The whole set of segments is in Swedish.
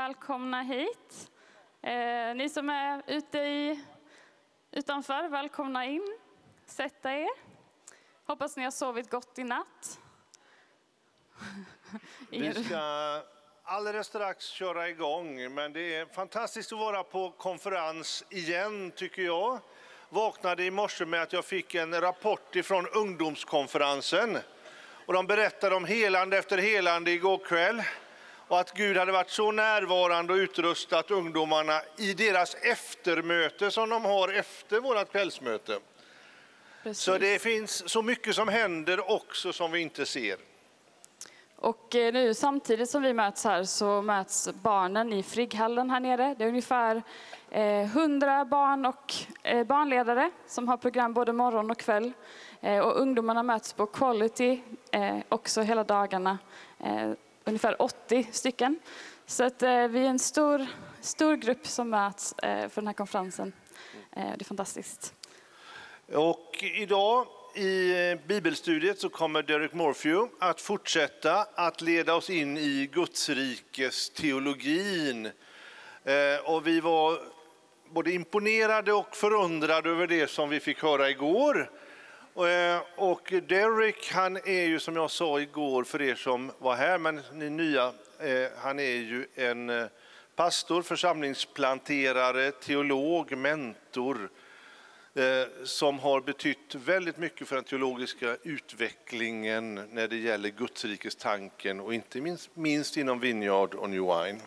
välkomna hit. Eh, ni som är ute i, utanför, välkomna in. Sätta er. Hoppas ni har sovit gott i natt. Vi ska alldeles strax köra igång, men det är fantastiskt att vara på konferens igen tycker jag. Vaknade i morse med att jag fick en rapport ifrån ungdomskonferensen. Och de berättade om helande efter helande igår kväll och att Gud hade varit så närvarande och utrustat ungdomarna i deras eftermöte som de har efter vårt kvällsmöte. Precis. Så det finns så mycket som händer också som vi inte ser. Och eh, nu samtidigt som vi möts här så möts barnen i Frigghallen här nere. Det är ungefär eh, 100 barn och eh, barnledare som har program både morgon och kväll. Eh, och ungdomarna möts på Quality eh, också hela dagarna. Ungefär 80 stycken. Så att, eh, vi är en stor, stor grupp som möts eh, för den här konferensen. Eh, det är fantastiskt. Och idag i eh, bibelstudiet så kommer Derek Morphew att fortsätta att leda oss in i Gudsrikes teologin. Eh, Och vi var både imponerade och förundrade över det som vi fick höra igår. Eh, och Derek han är ju som jag sa igår för er som var här, men ni nya, eh, han är ju en eh, pastor, församlingsplanterare, teolog, mentor som har betytt väldigt mycket för den teologiska utvecklingen när det gäller Gudsrikestanken och inte minst, minst inom Vineyard och New Wine.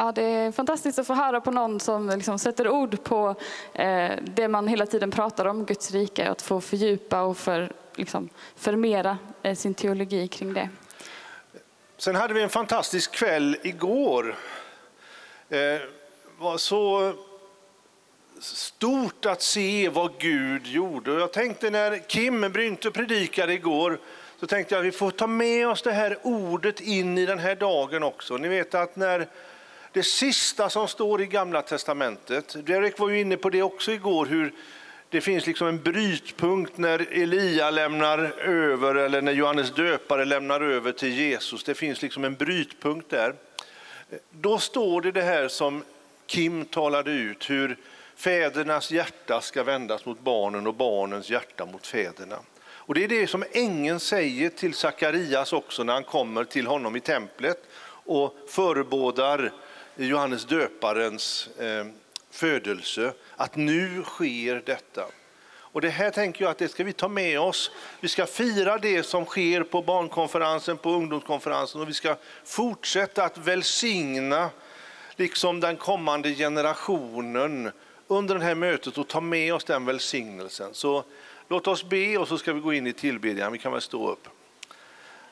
Ja, det är fantastiskt att få höra på någon som liksom sätter ord på eh, det man hela tiden pratar om, Guds rike, att få fördjupa och för, liksom, förmera eh, sin teologi kring det. Sen hade vi en fantastisk kväll igår. Det var så stort att se vad Gud gjorde. Jag tänkte när Kim Brynte predikade igår så tänkte jag att vi får ta med oss det här ordet in i den här dagen också. Ni vet att när det sista som står i Gamla Testamentet, Derek var ju inne på det också igår, hur det finns liksom en brytpunkt när Elia lämnar över eller när Johannes döpare lämnar över till Jesus. Det finns liksom en brytpunkt där. Då står det det här som Kim talade ut, hur fädernas hjärta ska vändas mot barnen och barnens hjärta mot fäderna. Och det är det som ängeln säger till Sakarias också när han kommer till honom i templet och förebådar Johannes döparens eh, födelse, att nu sker detta. Och det här tänker jag att det ska vi ta med oss. Vi ska fira det som sker på barnkonferensen, på ungdomskonferensen och vi ska fortsätta att välsigna liksom den kommande generationen under det här mötet och ta med oss den välsignelsen. Så låt oss be och så ska vi gå in i tillbedjan. Vi kan väl stå upp.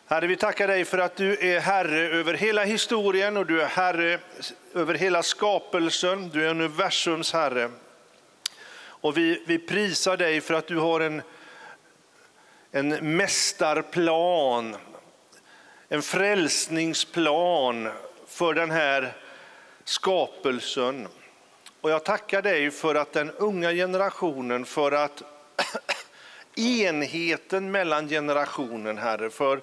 Herre, vi tackar dig för att du är Herre över hela historien och du är Herre över hela skapelsen. Du är universums Herre. Och vi, vi prisar dig för att du har en, en mästarplan, en frälsningsplan för den här skapelsen. Och jag tackar dig för att den unga generationen, för att enheten mellan generationen, Herre, för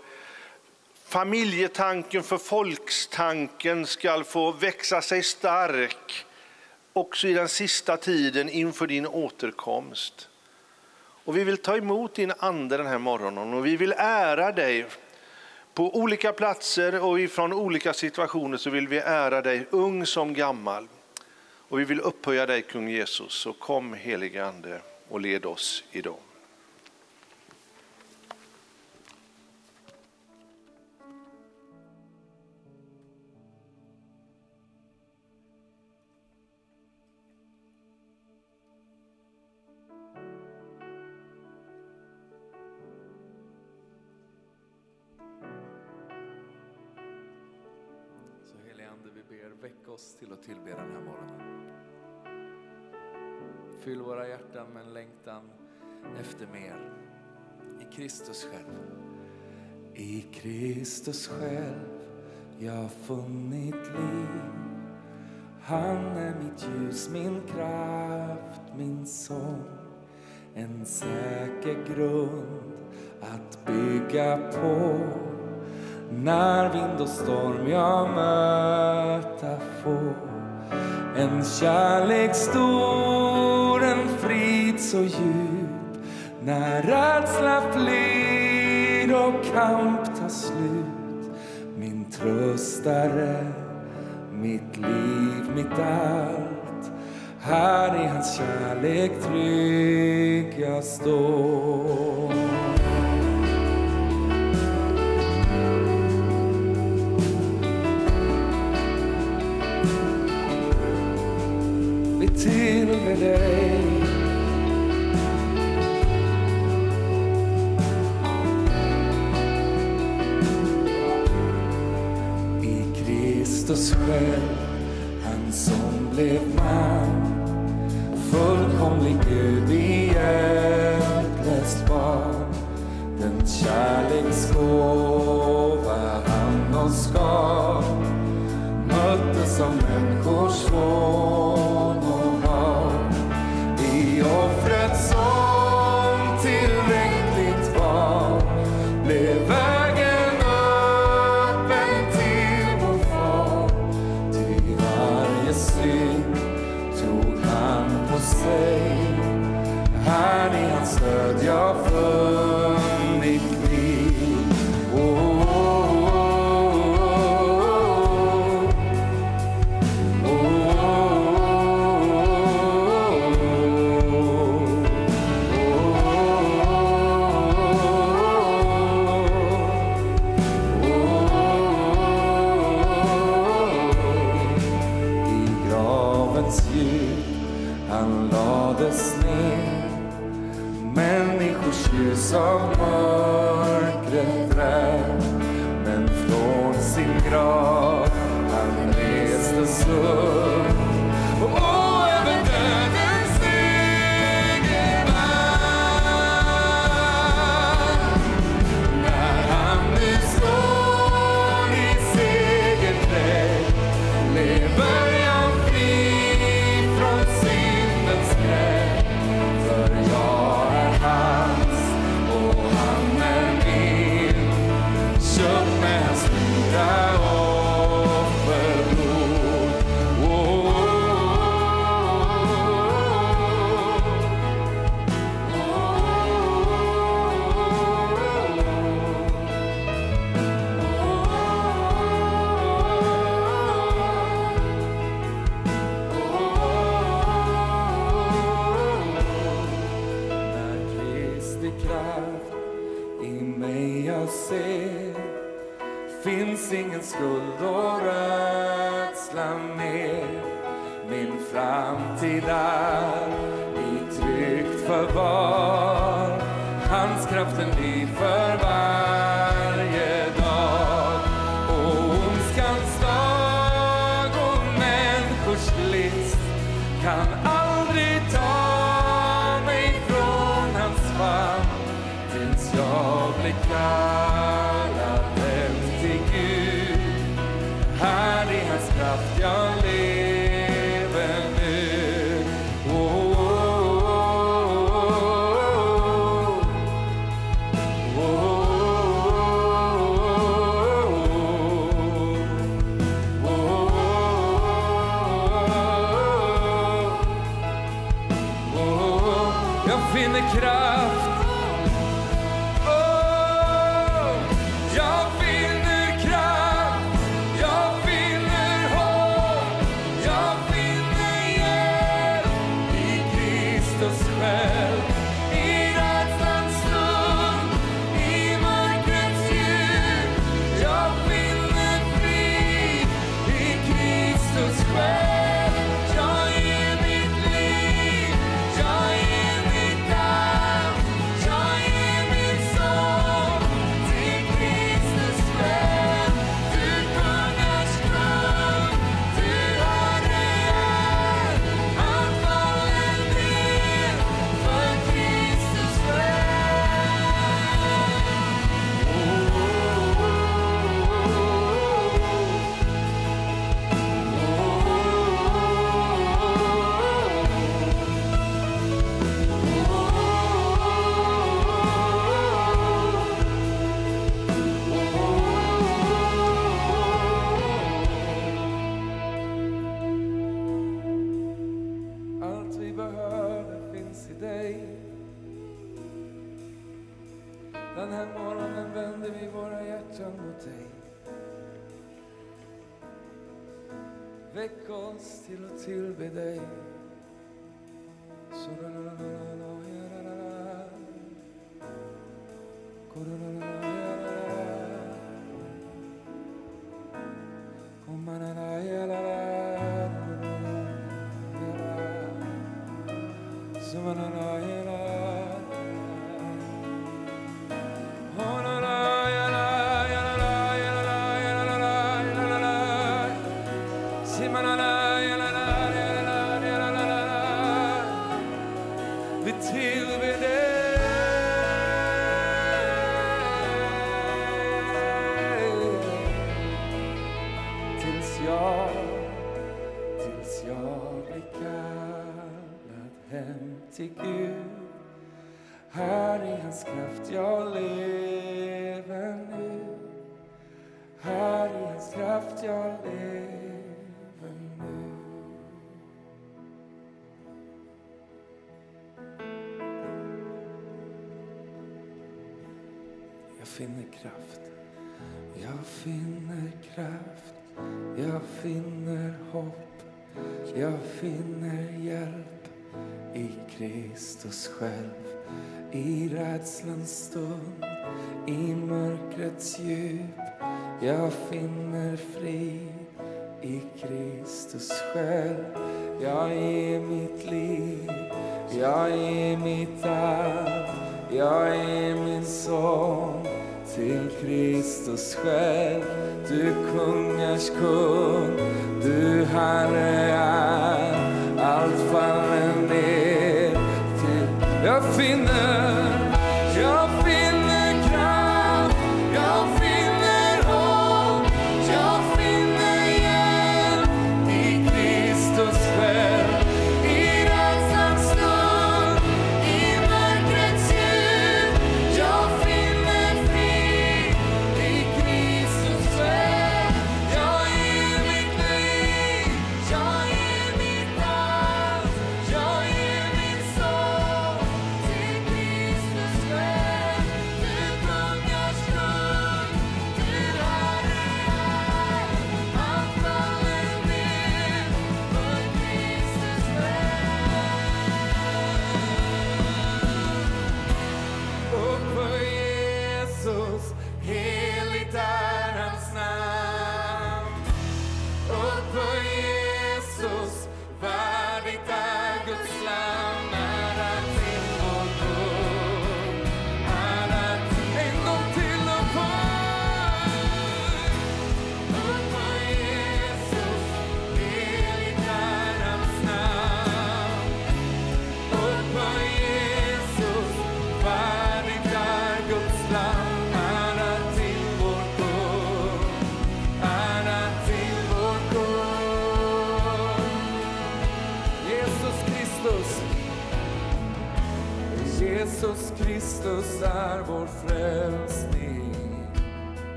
familjetanken, för folkstanken ska få växa sig stark också i den sista tiden inför din återkomst. Och vi vill ta emot din ande den här morgonen och vi vill ära dig på olika platser och ifrån olika situationer så vill vi ära dig, ung som gammal. Och vi vill upphöja dig, kung Jesus. Så kom helige Ande och led oss idag. tillbe den här morgonen. Fyll våra hjärtan med en längtan efter mer. I Kristus själv. I Kristus själv jag funnit liv. Han är mitt ljus, min kraft, min sång. En säker grund att bygga på. När vind och storm jag möta får en kärlek stor, en frid så djup när rädsla flyr och kamp tar slut. Min tröstare, mitt liv, mitt allt. Här i hans kärlek trygg jag står. till med dig. I Kristus själv, han som blev man oss ner. Människors ljus av mörkret drär. Men från sin grav han restes upp Sumananayala finner hjälp i Kristus själv. I rädslans stund, i mörkrets djup. Jag finner frid i Kristus själv. Jag är mitt liv, jag är mitt allt, jag är min sång till Kristus själv. Du kungars kung, du Herre är allt faller ner till. Jag finner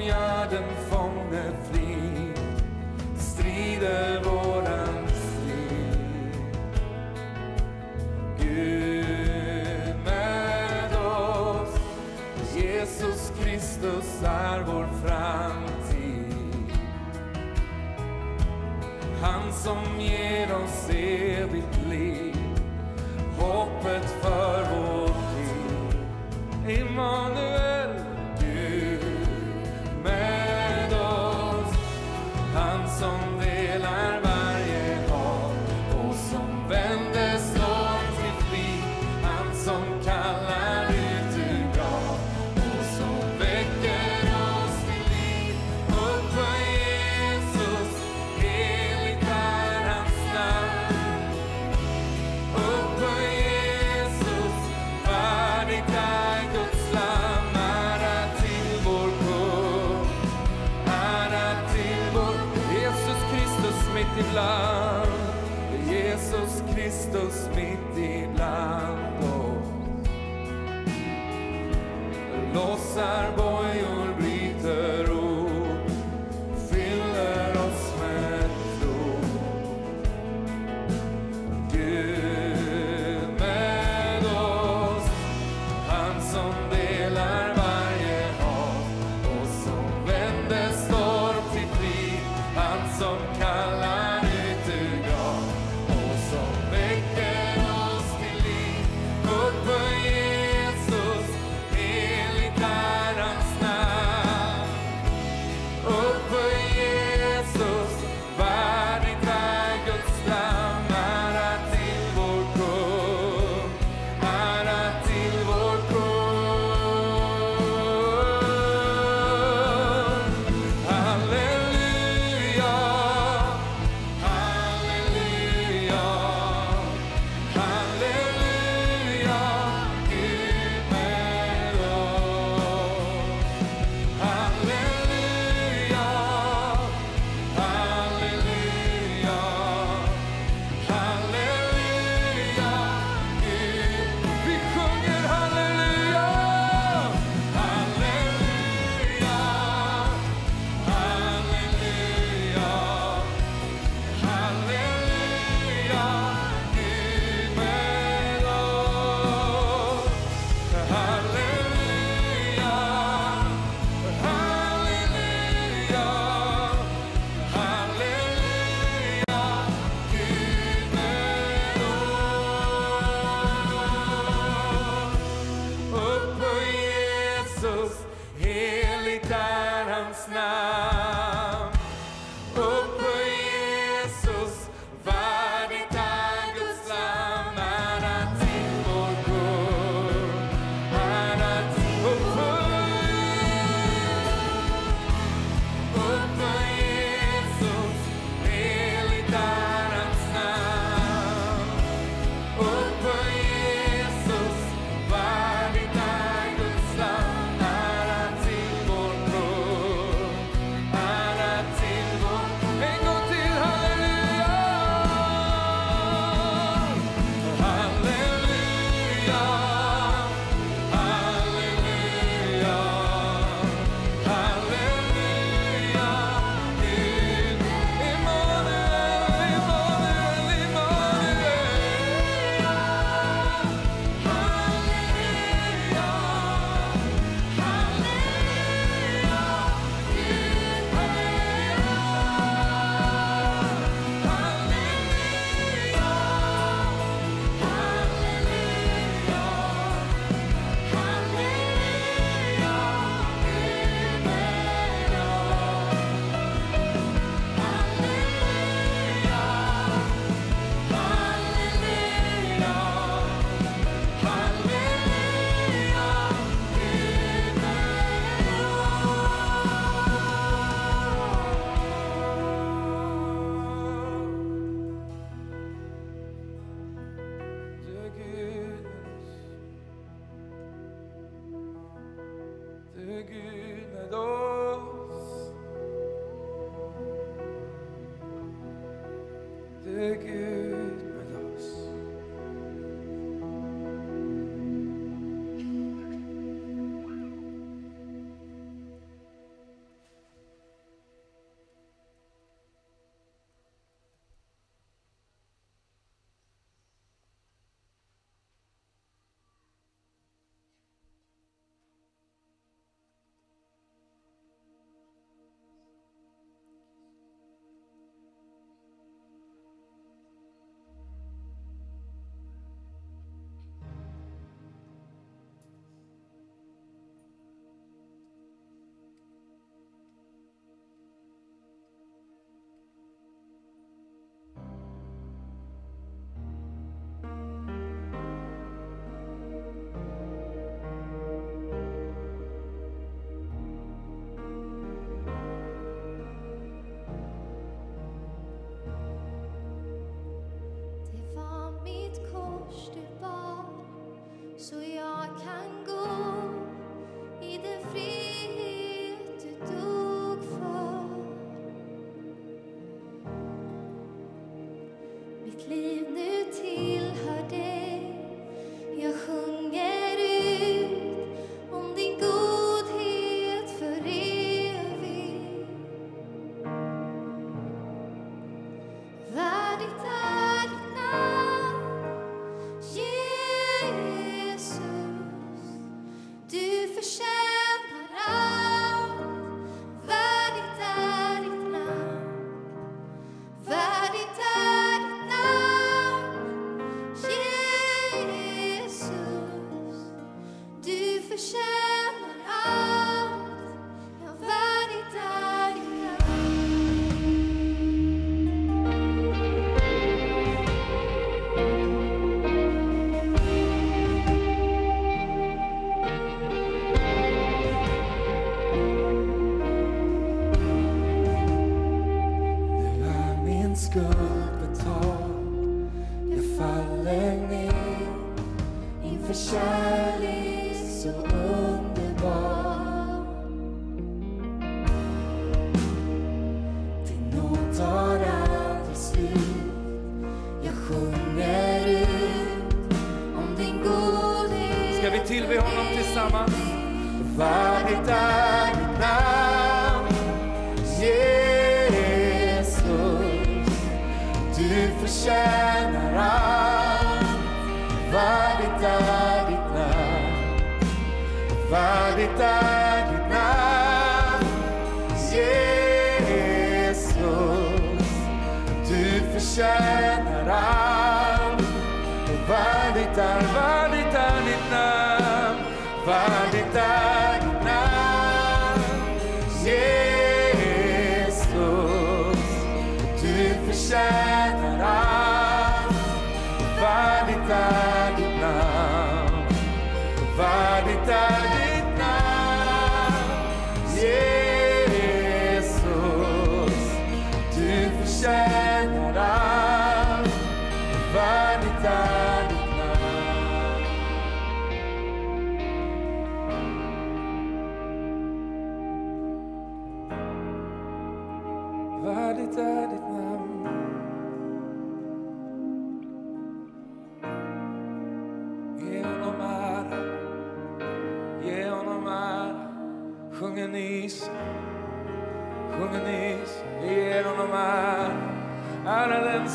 som gör den fånge fri strider våran strid. Gud med oss, Jesus Kristus är vår framtid. Han som ger oss evigt liv, hoppet för salvar.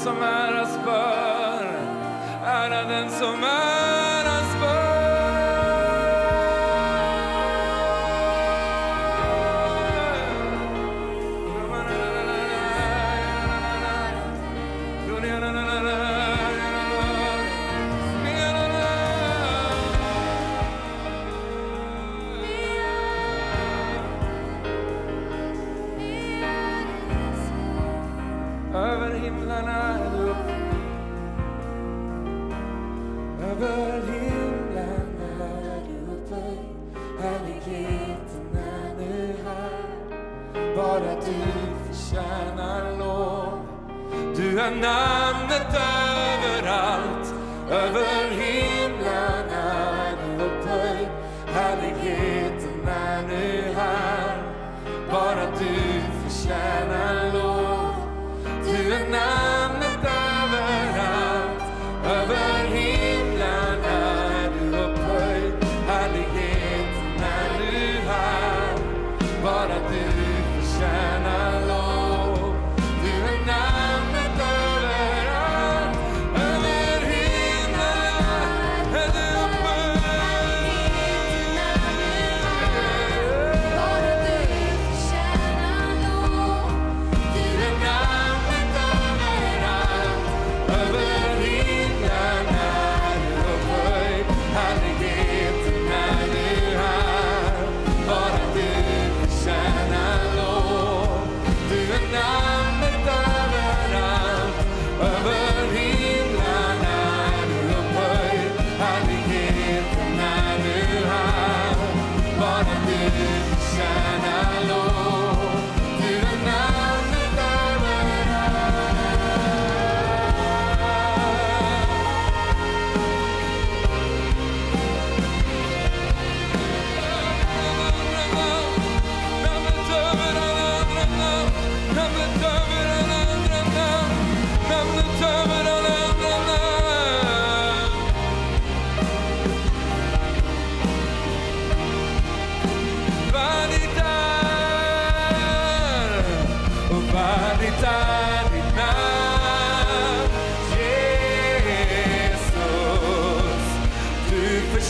Som äras bör, ära den som är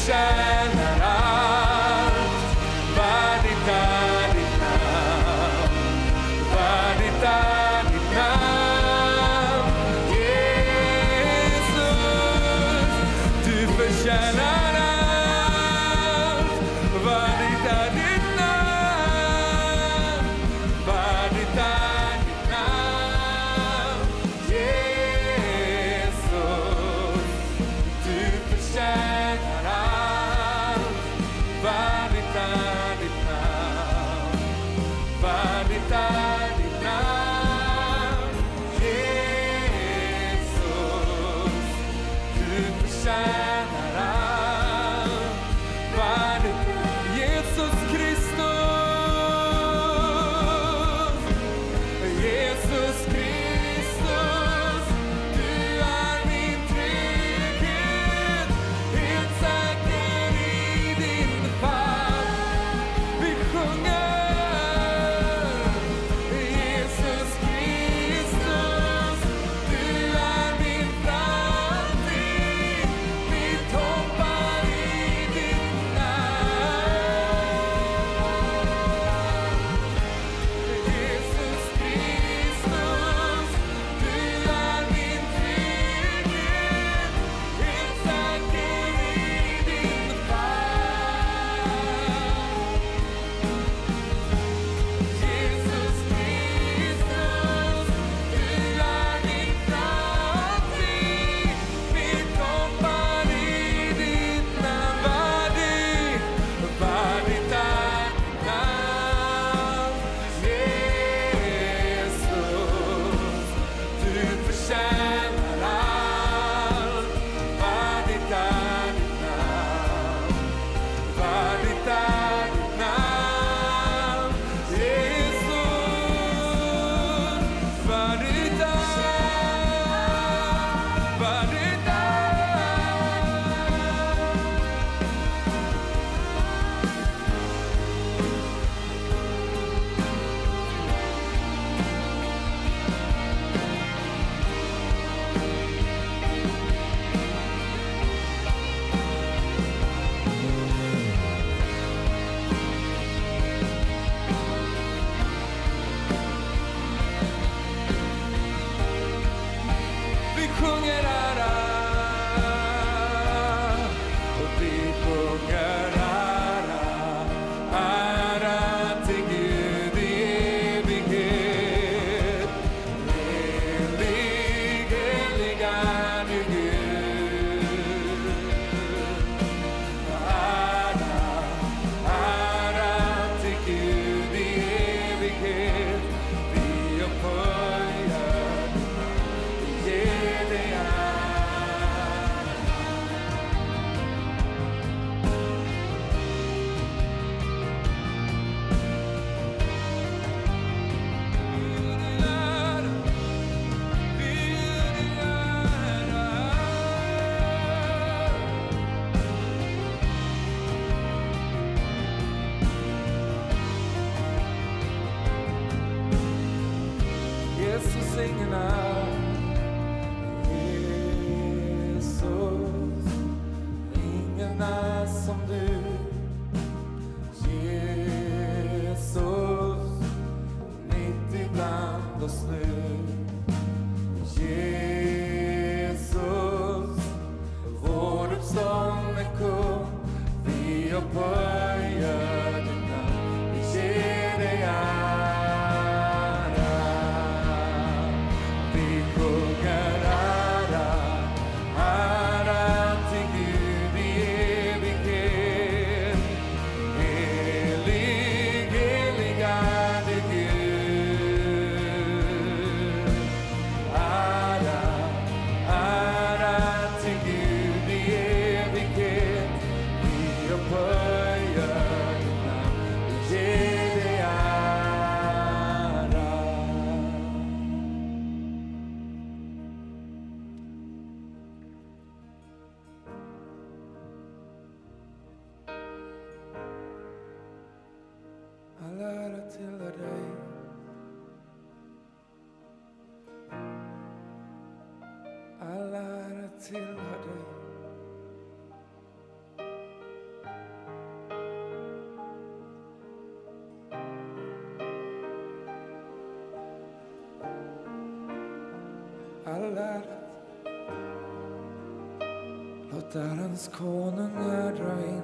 Du singing out Jesus Ingen är som du läret Låt Herrens här dra in.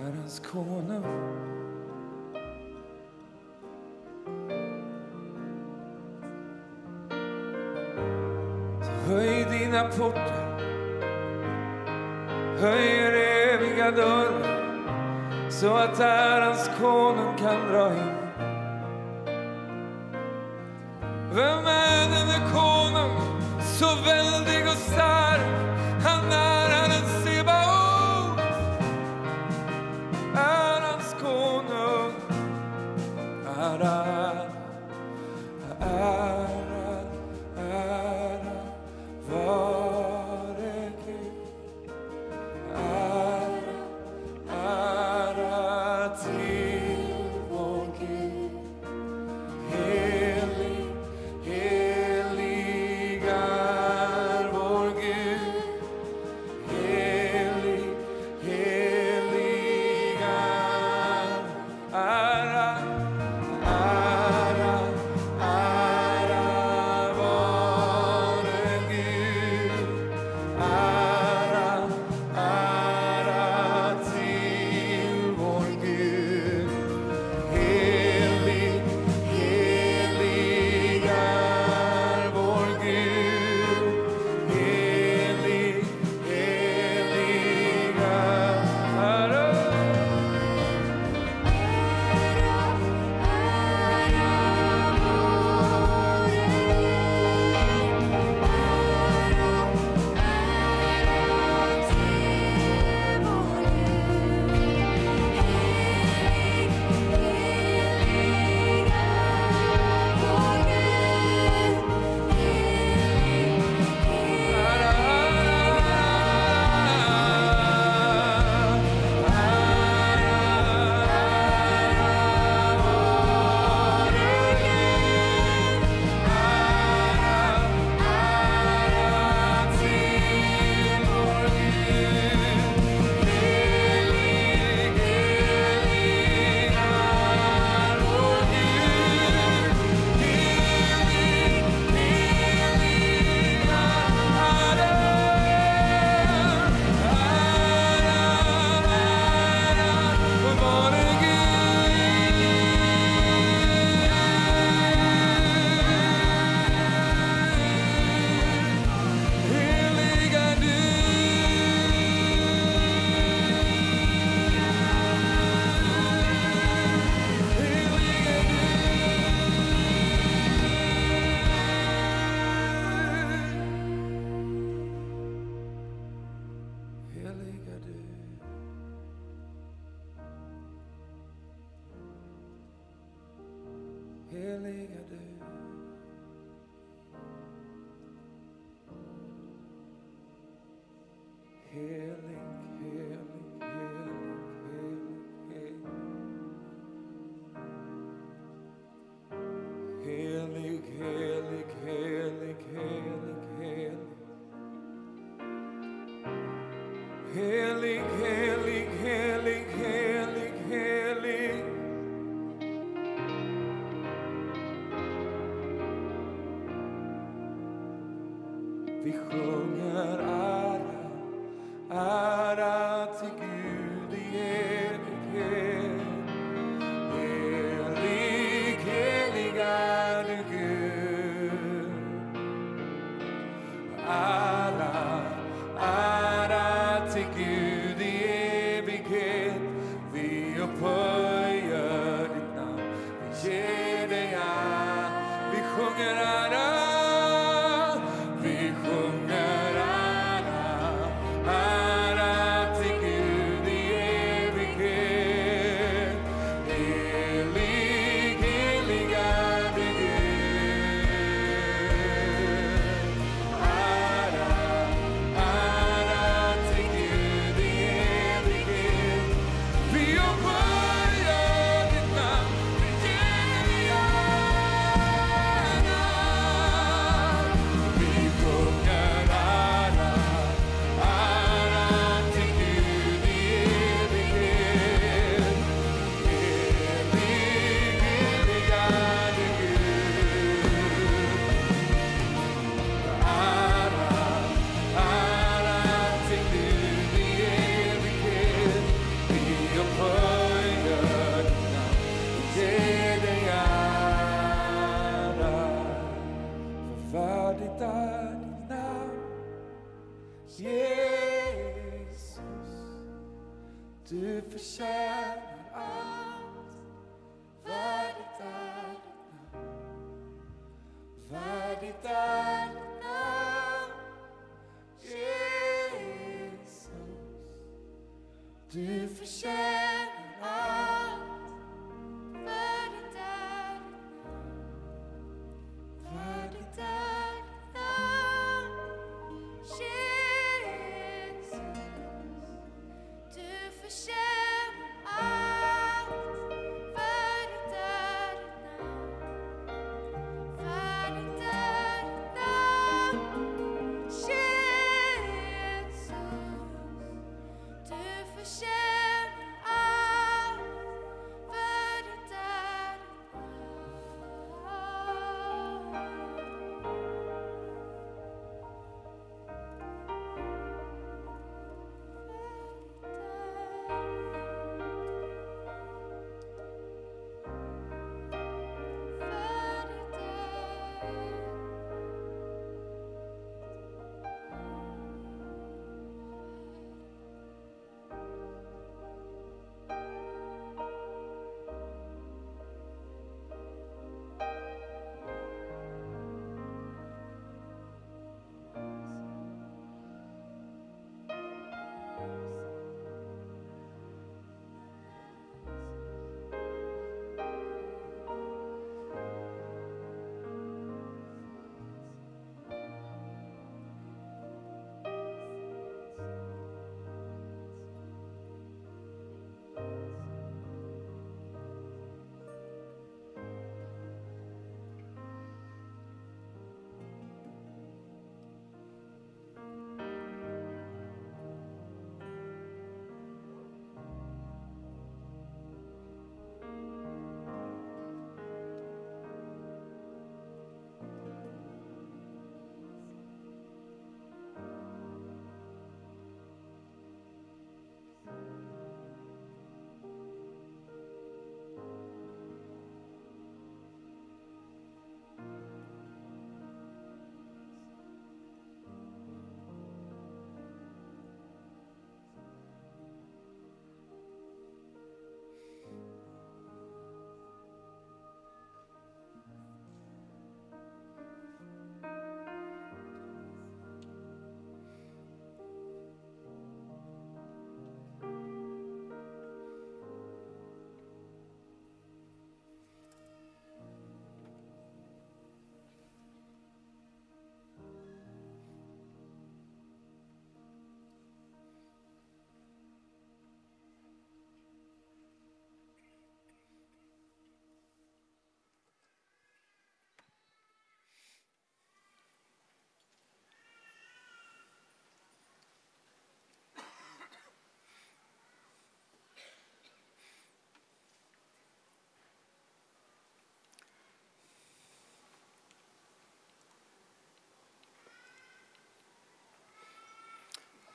Herrens konung. Så höj dina portar. Höj er eviga dörr. Så att Herrens konung kan dra in. Vem är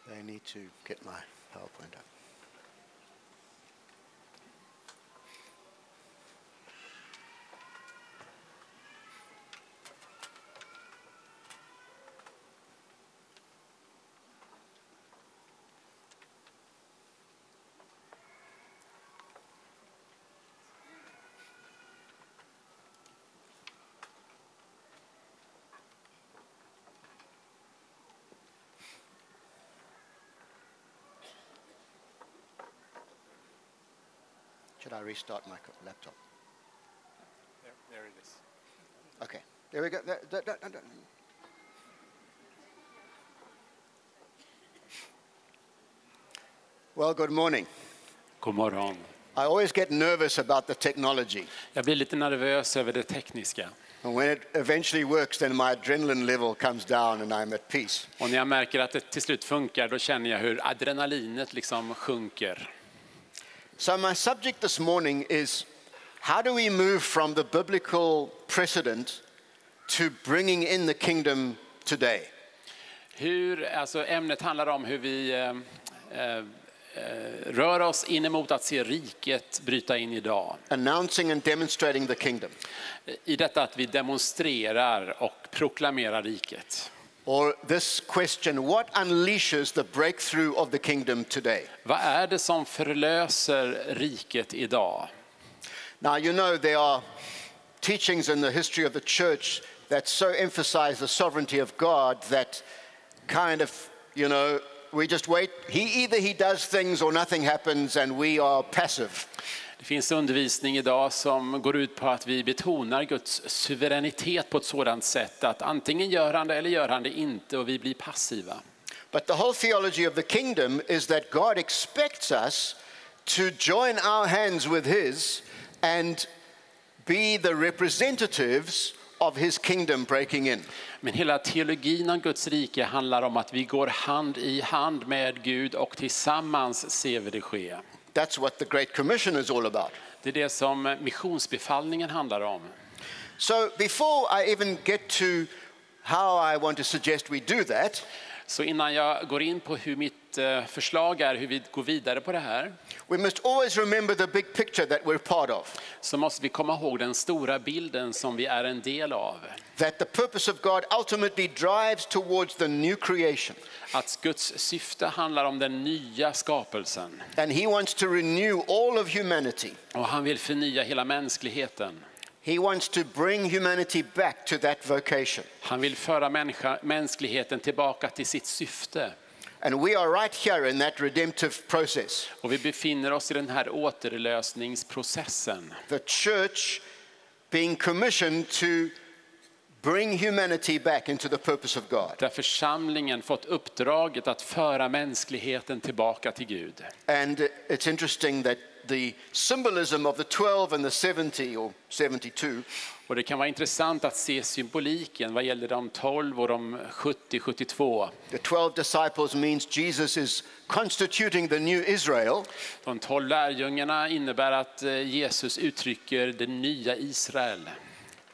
They need to get my PowerPoint up. I restart my laptop? There, there it is. Okay, there we go. There- there- there- there- there. Well, good morning. God morgon. I always get nervous about the technology. Jag blir lite nervös över det tekniska. And when it eventually works, then my adrenaline level comes down and I'm at peace. Och när jag märker att det till slut funkar, då känner jag hur adrenalinet liksom sjunker. So, my subject this morning is how do we move from the biblical precedent to bringing in the kingdom today? Hur, alltså ämnet handlar om hur vi eh, eh, rör oss in emot att se riket bryta in idag. Announcing and demonstrating the kingdom. I detta att vi demonstrerar och proklamera riket. Or this question what unleashes the breakthrough of the kingdom today? Vad är det som förlöser riket idag? Now, you know, there are teachings in the history of the church that so emphasize the sovereignty of God that kind of, you know, we just wait. He either he does things or nothing happens and we are passive. Det finns undervisning idag som går ut på att vi betonar Guds suveränitet på ett sådant sätt att antingen gör han det eller gör han det inte och vi blir passiva. But the whole theology of the kingdom is that God expects us to join our hands with His and be the representatives of His kingdom breaking in. Men hela teologin om Guds rike handlar om att vi går hand i hand med Gud och tillsammans ser vi det ske. That's what the Great Commission is all about. Det är det som missionsbefallningen handlar om. So before I even get to how I want to suggest we do that, Så innan jag går in på hur mitt eh, förslag är, hur vi går vidare på det här, we must always remember the big picture that we're part of. så måste vi komma ihåg den stora bilden som vi är en del av. That the purpose of God ultimately drives towards the new creation. Att Guds syfte handlar om den nya skapelsen. And He wants to renew all of humanity. Och han vill förnya hela mänskligheten. He wants to bring humanity back to that vocation. Han vill föra människa, mänskligheten tillbaka till sitt syfte. And we are right here in that redemptive process. Och vi befinner oss i den här återlösningsprocessen. The church being commissioned to bring humanity back into the purpose of God. Där församlingen fått uppdraget att föra mänskligheten tillbaka till Gud. And it's interesting that the symbolism of the 12 and the 70 or 72 Och det kan vara intressant att se symboliken vad gäller de 12 och de 70-72. The 12 disciples means Jesus is constituting the new Israel, De 12 lärjungarna innebär att eh, Jesus uttrycker det nya Israel.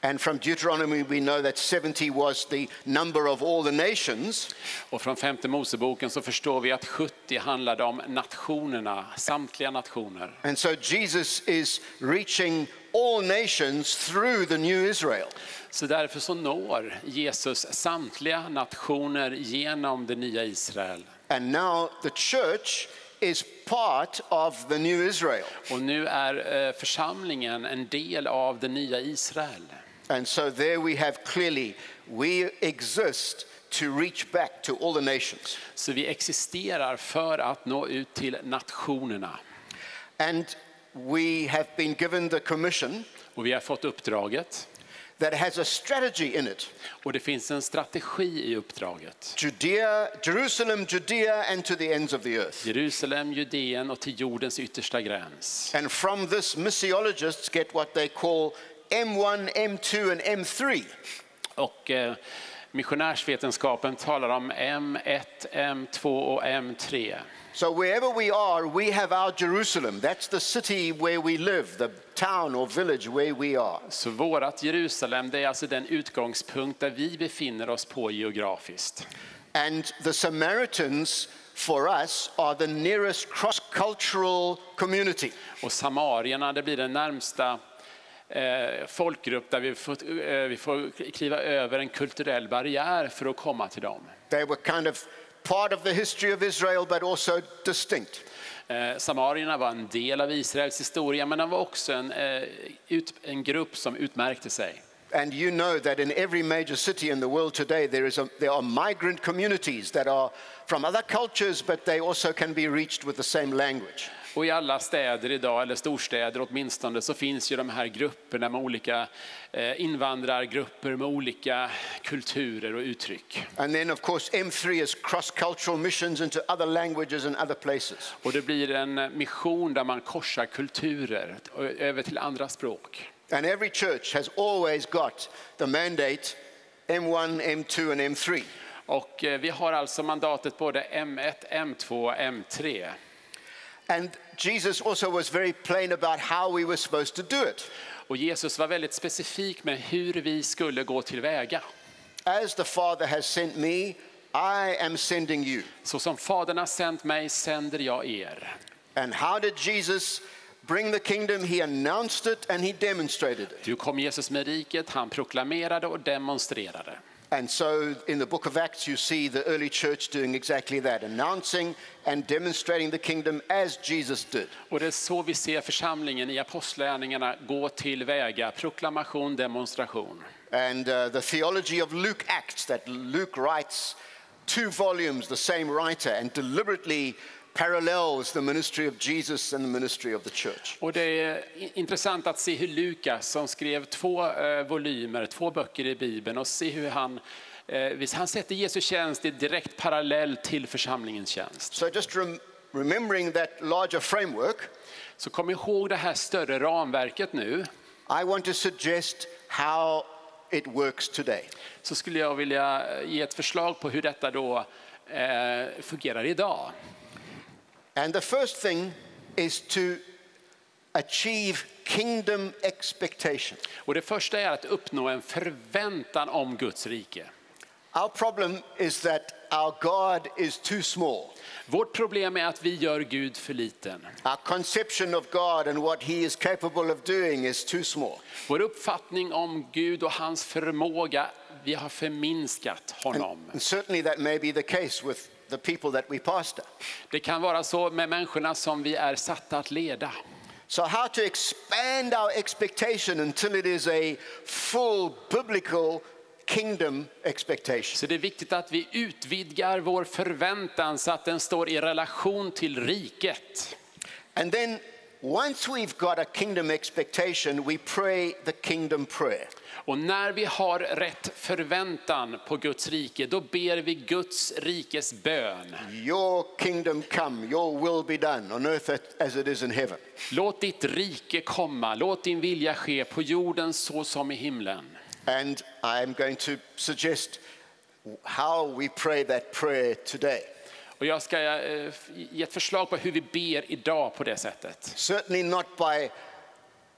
And from Deuteronomy we know that 70 was the number of all the nations. Och från femte Moseboken så förstår vi att 70 handlade om nationerna, samtliga nationer. And so Jesus is reaching all nations through the new Israel. Så därför så når Jesus samtliga nationer genom det nya Israel. And now the church is part of the new Israel. Och nu är eh, församlingen en del av det nya Israel. And so there we have clearly, we exist to reach back to all the nations. Så vi existerar för att nå ut till nationerna. And we have been given the commission Och vi har fått uppdraget. that has a strategy in it. Och det finns en strategi i uppdraget. Judea, Jerusalem, Judea, and to the ends of the earth. Jerusalem, Judeen och till jordens yttersta gräns. And from this, missiologists get what they call M1, M2, and M3. Och eh, missionärsvetenskapen talar om M1, M2 och M3. So wherever we are, we have our Jerusalem. That's the city where we live, the town or village where we are. Så vårat Jerusalem, det är alltså den utgångspunkt där vi befinner oss på geografiskt. And the Samaritans, for us, are the nearest cross cultural community. Och samarierna, det blir den närmsta folkgrupp där vi får, eh, vi får kliva över en kulturell barriär för att komma till dem. They were kind of part of the history of Israel, but also distinct. Eh, samarierna var en del av Israels historia, men de var också en, eh, en grupp som utmärkte sig. And you know that in every major city in the world today, there, is a, there are migrant communities that are from other cultures, but they also can be reached with the same language. Och i alla städer idag, eller storstäder åtminstone, så finns ju de här grupperna med olika eh, invandrargrupper med olika kulturer och uttryck. And then, of course, M3 is cross cultural missions into other languages and other places. Och det blir en mission där man korsar kulturer och över till andra språk. And every church has always got the mandate M1, M2, and M3. Och eh, vi har alltså mandatet både M1, M2 och M3. And Jesus also was very plain about how we were supposed to do it. Och Jesus var väldigt specifik med hur vi skulle gå tillväga. As the Father has sent me, I am sending you. Så som Fadern har sänt mig sänder jag er. And how did Jesus bring the kingdom? He announced it and he demonstrated it. Du kom Jesus med riket, han proklamerade och demonstrerade. And so in the book of Acts, you see the early church doing exactly that, announcing and demonstrating the kingdom as Jesus did. Och det är så vi ser församlingen i apostlagärningarna gå till väga, proklamation, demonstration. And uh, the theology of Luke Acts, that Luke writes two volumes, the same writer, and deliberately parallels the ministry of Jesus and the ministry of the church. Och det är intressant att se hur Lukas, som skrev två eh, volymer, två böcker i Bibeln, och se hur han, eh, han sätter Jesu tjänst i direkt parallell till församlingens tjänst. So just rem- remembering that larger framework, Så kom ihåg det här större ramverket nu, I want to suggest how it works today. så skulle jag vilja eh, ge ett förslag på hur detta då eh, fungerar idag. And the first thing is to achieve kingdom expectation. Och det första är att uppnå en förväntan om Guds rike. Our problem is that our God is too small. Vårt problem är att vi gör Gud för liten. Our conception of God and what he is capable of doing is too small. Vår uppfattning om Gud och hans förmåga, vi har förminskat honom. And certainly that may be the case with the people that we pastor. Det kan vara så med människorna som vi är satta att leda. So, how to expand our expectation until it is a full biblical kingdom expectation. Så det är viktigt att vi utvidgar vår förväntan så att den står i relation till riket. And then, once we've got a kingdom expectation, we pray the kingdom prayer. Och när vi har rätt förväntan på Guds rike, då ber vi Guds rikes bön. Your kingdom come, your will be done on earth as it is in heaven. Låt ditt rike komma, låt din vilja ske på jorden så som i himlen. And I'm going to suggest how we pray that prayer today. Och jag ska eh, ge ett förslag på hur vi ber idag på det sättet. Certainly not by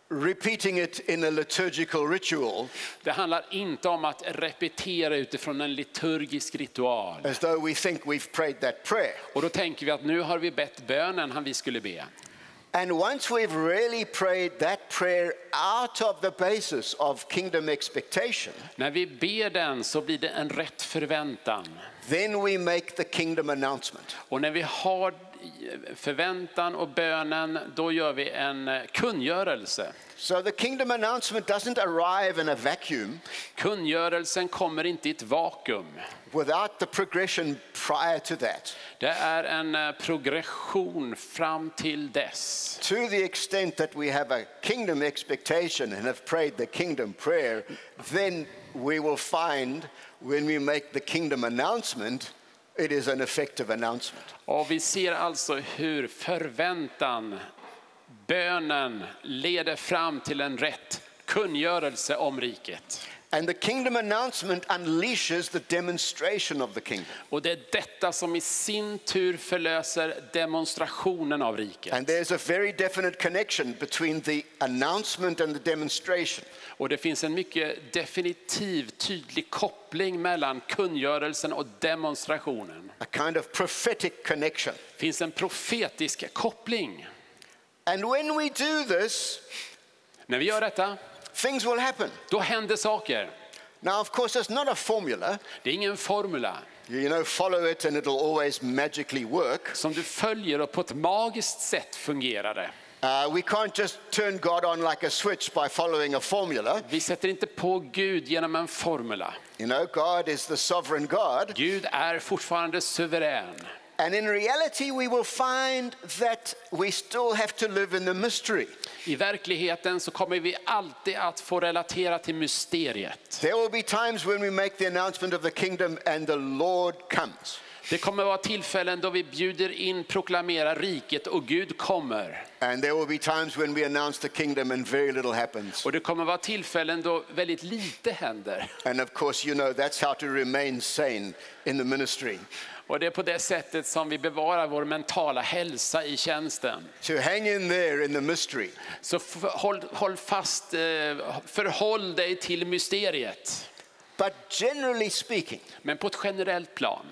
repeating it in a liturgical ritual Det handlar inte om att repetera utifrån en liturgisk ritual. as though we think we've prayed that prayer. Och då tänker vi att nu har vi bett bönen han vi skulle be. And once we've really prayed that prayer out of the basis of kingdom expectation, När vi ber den så blir det en rätt förväntan. Then we make the kingdom announcement. Och när vi har förväntan och bönen, då gör vi en kungörelse. So the kingdom announcement doesn't arrive in a vacuum Kungörelsen kommer inte i ett vakuum. without the progression prior to that. Det är en eh, progression fram till dess. To the extent that we have a kingdom expectation and have prayed the kingdom prayer, then we will find when we make the kingdom announcement, it is an effective announcement. Och vi ser alltså hur förväntan, bönen leder fram till en rätt kungörelse om riket. And the kingdom announcement unleashes the demonstration of the kingdom. Och det är detta som i sin tur förlöser demonstrationen av riket. And there's a very definite connection between the announcement and the demonstration. Och det finns en mycket definitiv, tydlig koppling mellan kungörelsen och demonstrationen. A kind of prophetic connection. Det finns en profetisk koppling. And when we do this, När vi gör detta, things will happen. då händer saker. Now, of course, it's not a formula. Det är ingen formula You know, follow it and it'll always magically work. som du följer och på ett magiskt sätt fungerar det. Uh, we can't just turn God on like a switch by following a formula. Vi sätter inte på Gud genom en formula. You know, God is the sovereign God. Gud är fortfarande suverän. And in reality, we will find that we still have to live in the mystery. I verkligheten så kommer vi alltid att få relatera till mysteriet. There will be times when we make the announcement of the kingdom and the Lord comes. Det kommer vara tillfällen då vi bjuder in, proklamerar riket och Gud kommer. And there will be times when we announce the kingdom and very little happens. Och det kommer vara tillfällen då väldigt lite händer. And of course, you know, that's how to remain sane in the ministry. Och det är på det sättet som vi bevarar vår mentala hälsa i tjänsten. To hang in there in the mystery. Så håll, håll fast, eh, förhåll dig till mysteriet. But generally speaking, Men på ett generellt plan.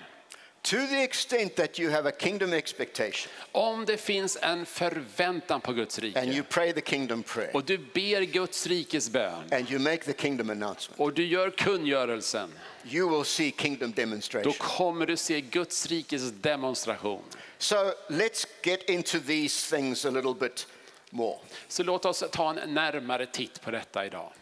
To the extent that you have a kingdom expectation Om det finns en förväntan på Guds and rike you pray the kingdom prayer och du ber Guds rikes bön and you make the kingdom announcement, och du gör kungörelsen, you will see kingdom då demonstration. kommer du se Guds rikes demonstration. So let's get into these things a little bit more. Så låt oss ta en närmare titt på detta idag.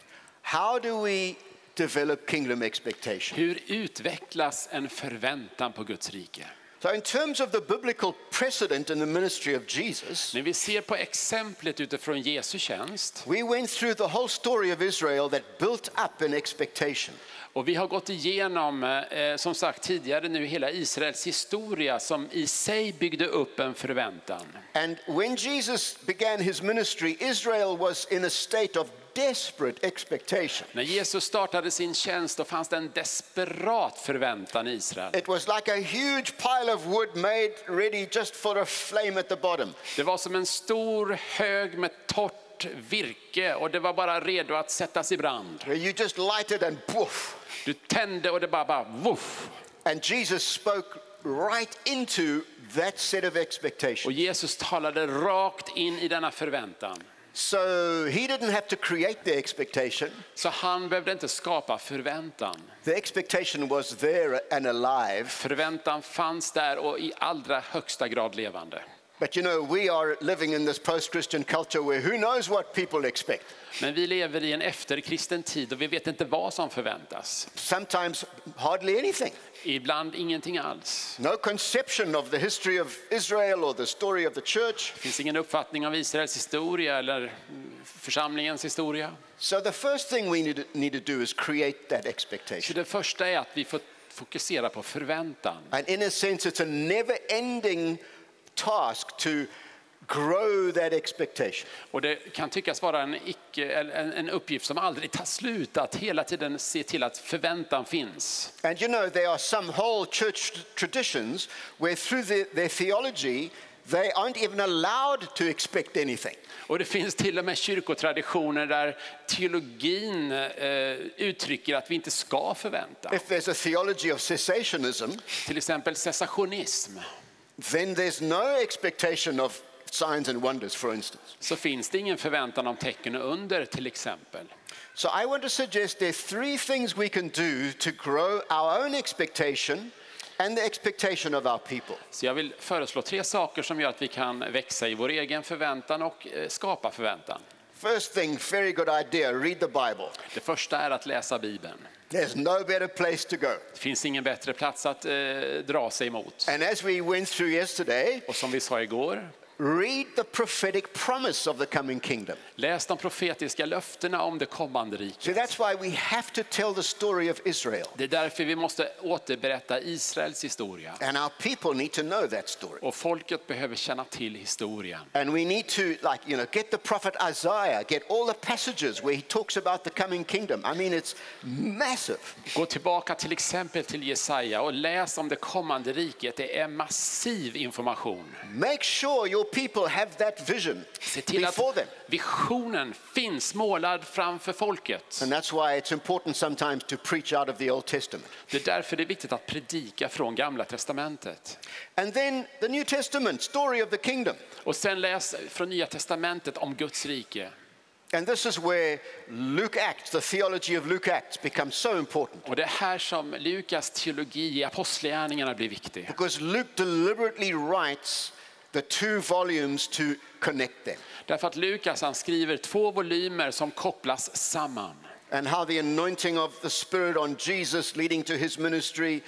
How do we develop kingdom expectation? Hur utvecklas en förväntan på Guds rike? So, in terms of the biblical precedent in the ministry of Jesus, När vi ser på exemplet utifrån Jesu tjänst we went through the whole story of Israel that built up an expectation. och vi har gått igenom, eh, som sagt tidigare nu, hela Israels historia som i sig byggde upp en förväntan. And when Jesus began his ministry, Israel was in a state of desperate expectation. När Jesus startade sin tjänst då fanns det en desperat förväntan i Israel. It was like a huge pile of wood made ready just for a flame at the bottom. Det var som en stor hög med torrt virke och det var bara redo att sättas i brand. You just lighted and poof. Du tände och det bara, bara voff. And Jesus spoke right into that set of expectation. Och Jesus talade rakt in i denna förväntan. So he didn't have to create the expectation. Så han behövde inte skapa förväntan. The expectation was there and alive. Förväntan fanns där och i allra högsta grad levande. But you know, we are living in this post Christian culture where who knows what people expect. Men vi lever i en efterkristen tid och vi vet inte vad som förväntas. Sometimes hardly anything. Ibland ingenting alls. No conception of the history of Israel or the story of the church. Det finns ingen uppfattning av Israels historia eller mm, församlingens historia. So the first thing we need to, need to do is create that Så expectation. det första är att vi får fokusera på förväntan. And in a sense, it's a never ending task to grow that expectation. Och det kan tyckas vara en, icke, en, en uppgift som aldrig tar slut, att hela tiden se till att förväntan finns. And you know, there are some whole church traditions where through the, their theology, they aren't even allowed to expect anything. Och det finns till och med kyrkotraditioner där teologin eh, uttrycker att vi inte ska förvänta. If there's a theology of cessationism, Till exempel cessationism. Then there's no expectation of signs and wonders, for instance. Så finns det ingen förväntan om tecken och under till exempel. So I want to suggest there are three things we can do to grow our own expectation and the expectation of our people. Så jag vill föreslå tre saker som gör att vi kan växa i vår egen förväntan och eh, skapa förväntan. First thing, very good idea, read the Bible. Det första är att läsa Bibeln. There's no better place to go. Det finns ingen bättre plats att eh, dra sig emot. And as we went through yesterday, Och som vi sa igår, read the prophetic promise of the coming kingdom. läs de profetiska löftena om det kommande See, riket. that's why we have to tell the story of Israel. Det är därför vi måste återberätta Israels historia. And our people need to know that story. Och folket behöver känna till historien. And we need to, like, you know, get the prophet Isaiah, get all the passages where he talks about the coming kingdom. I mean, it's massive. Gå tillbaka till exempel till Jesaja och läs om det kommande riket. Det är massiv information. Make sure your people have that vision Se till att before them. visionen finns målad framför folket. And that's why it's important sometimes to preach out of the Old Testament. Det är därför det är viktigt att predika från Gamla Testamentet. And then the New Testament, story of the kingdom. Och sen läs från Nya Testamentet om Guds rike. And this is where Luke Acts, the theology of Luke Acts, becomes so important. Och det är här som Lukas teologi i Apostlagärningarna blir viktig. Because Luke deliberately writes the two volumes to connect them. Därför att Lukas han skriver två volymer som kopplas samman. And how the anointing of the Spirit on Jesus leading to his ministry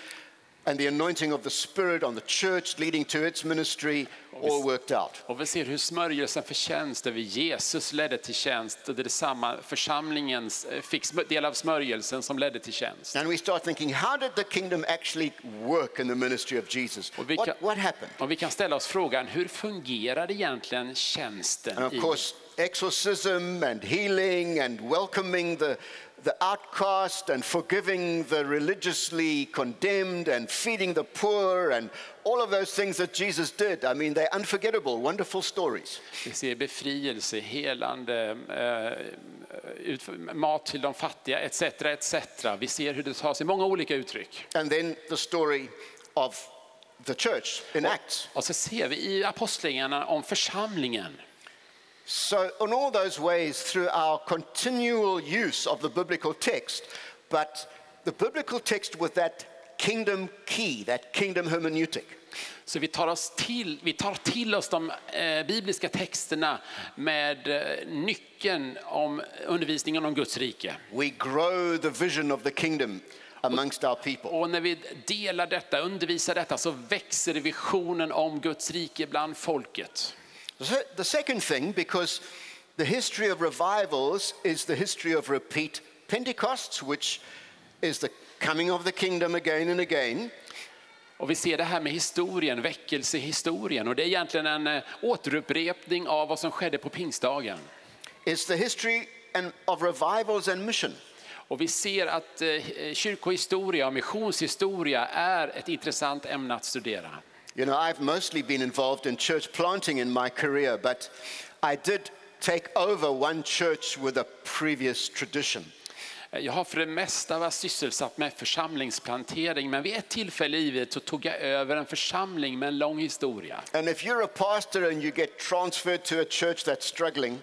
and the anointing of the Spirit on the church leading to its ministry all worked out. Och vi ser hur smörjelsen för tjänst över Jesus ledde till tjänst. Och det är detsamma, församlingen eh, fick del av smörjelsen som ledde till tjänst. And we start thinking, how did the kingdom actually work in the ministry of Jesus? Och vi, What, kan, what happened? och vi kan ställa oss frågan, hur fungerade egentligen tjänsten? And of course, exorcism and healing and welcoming the, the outcast and forgiving the religiously condemned and feeding the poor and all of those things that Jesus did. I mean, they're unforgettable, wonderful stories. Vi ser befrielse, helande, eh, mat till de fattiga etc. etc. Vi ser hur det tar sig många olika uttryck. And then the story of the church in Acts. Och så ser vi i apostlagärningarna om församlingen. So, in all those ways, through our continual use of the biblical text, but the biblical text with that kingdom key, that kingdom hermeneutic. Så vi tar, oss till, vi tar till oss de eh, bibliska texterna med eh, nyckeln om undervisningen om Guds rike. We grow the vision of the kingdom amongst our people. Och när vi delar detta, undervisar detta, så växer visionen om Guds rike bland folket. The se- The second thing, because the history of revivals is the history of repeat Pentecosts, which is the coming of the kingdom again and again. Och vi ser det här med historien, väckelsehistorien. Och det är egentligen en eh, återupprepning av vad som skedde på pingstdagen. Is the history and of revivals and mission. Och vi ser att eh, kyrkohistoria och missionshistoria är ett intressant ämne att studera. You know, I've mostly been involved in church planting in my career, but I did take over one church with a previous tradition. Eh, jag har för det mesta varit sysselsatt med församlingsplantering, men vid ett tillfälle i livet så tog jag över en församling med en lång historia. And if you're a pastor and you get transferred to a church that's struggling,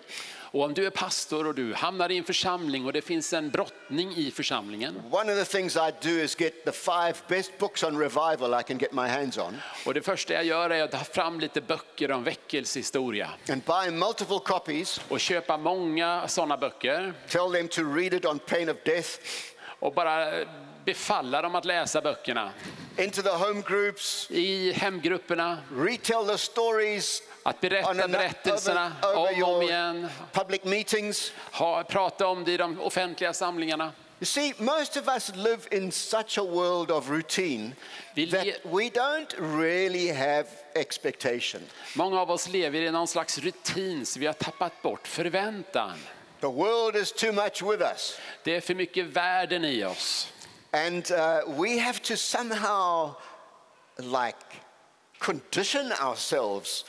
Och om du är pastor och du hamnar i en församling och det finns en brottning i församlingen. One of the things I do is get the five best books on revival I can get my hands on. Och det första jag gör är att ta fram lite böcker om väckelsehistoria. And buy multiple copies, och köpa många sådana böcker. Tell them to read it on pain of death, och bara befalla dem att läsa böckerna into the home groups, i hemgrupperna, retell the stories att berätta berättelserna om och om igen, public meetings. ha, prata om det i de offentliga samlingarna. You see, most of us live in such a world of routine that we don't really have expectation. Många av oss lever i någon slags rutin, så vi har tappat bort förväntan. The world is too much with us. Det är för mycket värden i oss. And uh, we have to somehow, like, condition ourselves,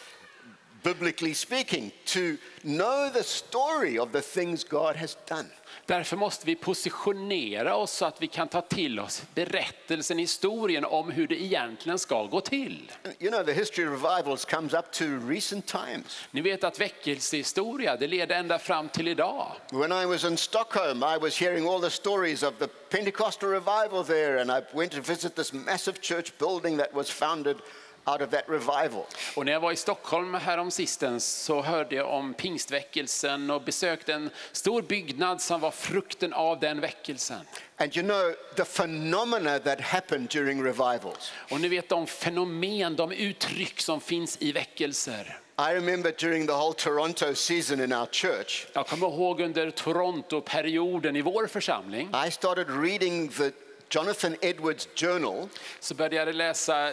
biblically speaking, to know the story of the things God has done. Därför måste vi positionera oss så att vi kan ta till oss berättelsen, historien om hur det egentligen ska gå till. You know, the history of revivals comes up to recent times. Ni vet att väckelsehistoria, det leder ända fram till idag. When I was in Stockholm, I was hearing all the stories of the Pentecostal revival there, and I went to visit this massive church building that was founded out of that revival. Och när jag var i Stockholm härom sistens så hörde jag om pingstväckelsen och besökte en stor byggnad som var frukten av den väckelsen. And you know, the phenomena that happened during revivals. Och ni vet de fenomen, de uttryck som finns i väckelser. I remember during the whole Toronto season in our church, Jag kommer ihåg under Toronto-perioden i vår församling I started reading the Jonathan Edwards journal så började jag läsa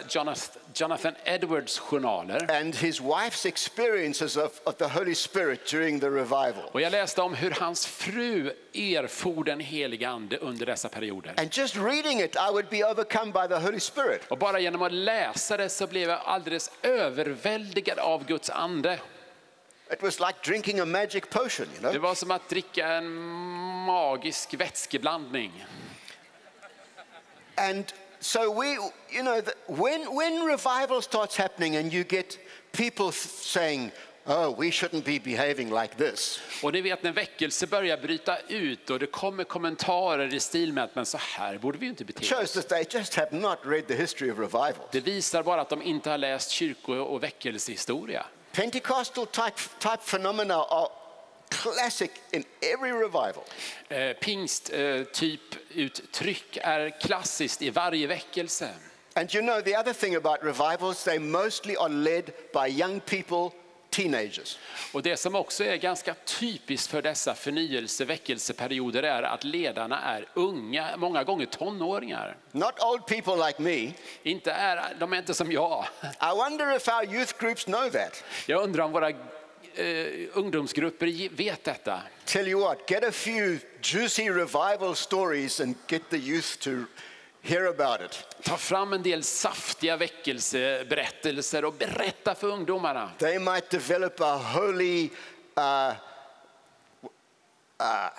Jonathan Edwards journaler. and his wife's experiences of, of the Holy Spirit during the revival. Och jag läste om hur hans fru erfor den heliga ande under dessa perioder. And just reading it, I would be overcome by the Holy Spirit. Och bara genom att läsa det så blev jag alldeles överväldigad av Guds ande. It was like drinking a magic potion, you Det know. var som att dricka en magisk vätskeblandning. And so we, you know, when, when revival starts happening and you get people saying, oh, we shouldn't be behaving like this. Och ni vet när väckelse börjar bryta ut och det kommer kommentarer i stil med att men så här borde vi ju inte bete shows oss. that they just have not read the history of revival. Det visar bara att de inte har läst kyrko och väckelsehistoria. Pentecostal type, type phenomena are classic in every revival. Eh, Pingst-typ uttryck är klassiskt i varje väckelse. And you know, the other thing about revivals, they mostly are led by young people, teenagers. Och det som också är ganska typiskt för dessa förnyelse väckelseperioder är att ledarna är unga, många gånger tonåringar. Not old people like me. Inte är, de är inte som jag. I wonder if our youth groups know that. Jag undrar om våra eh, ungdomsgrupper vet detta. Tell you what, get a few juicy revival stories and get the youth to hear about it. Ta fram en del saftiga väckelseberättelser och berätta för ungdomarna. They might develop a holy uh, uh,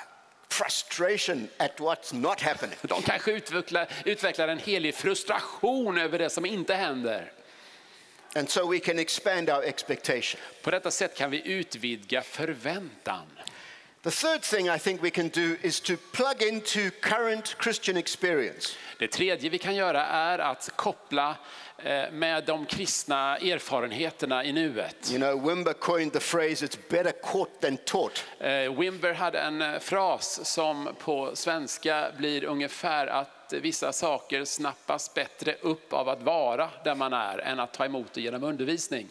frustration at what's not happening. De kanske utvecklar, utvecklar en helig frustration över det som inte händer. And so we can expand our expectation. På detta sätt kan vi utvidga förväntan. The third thing I think we can do is to plug into current Christian experience. Det tredje vi kan göra är att koppla eh, med de kristna erfarenheterna i nuet. You know, Wimber coined the phrase, it's better caught than taught. Eh, Wimber hade en eh, fras som på svenska blir ungefär att vissa saker snappas bättre upp av att vara där man är än att ta emot det genom undervisning.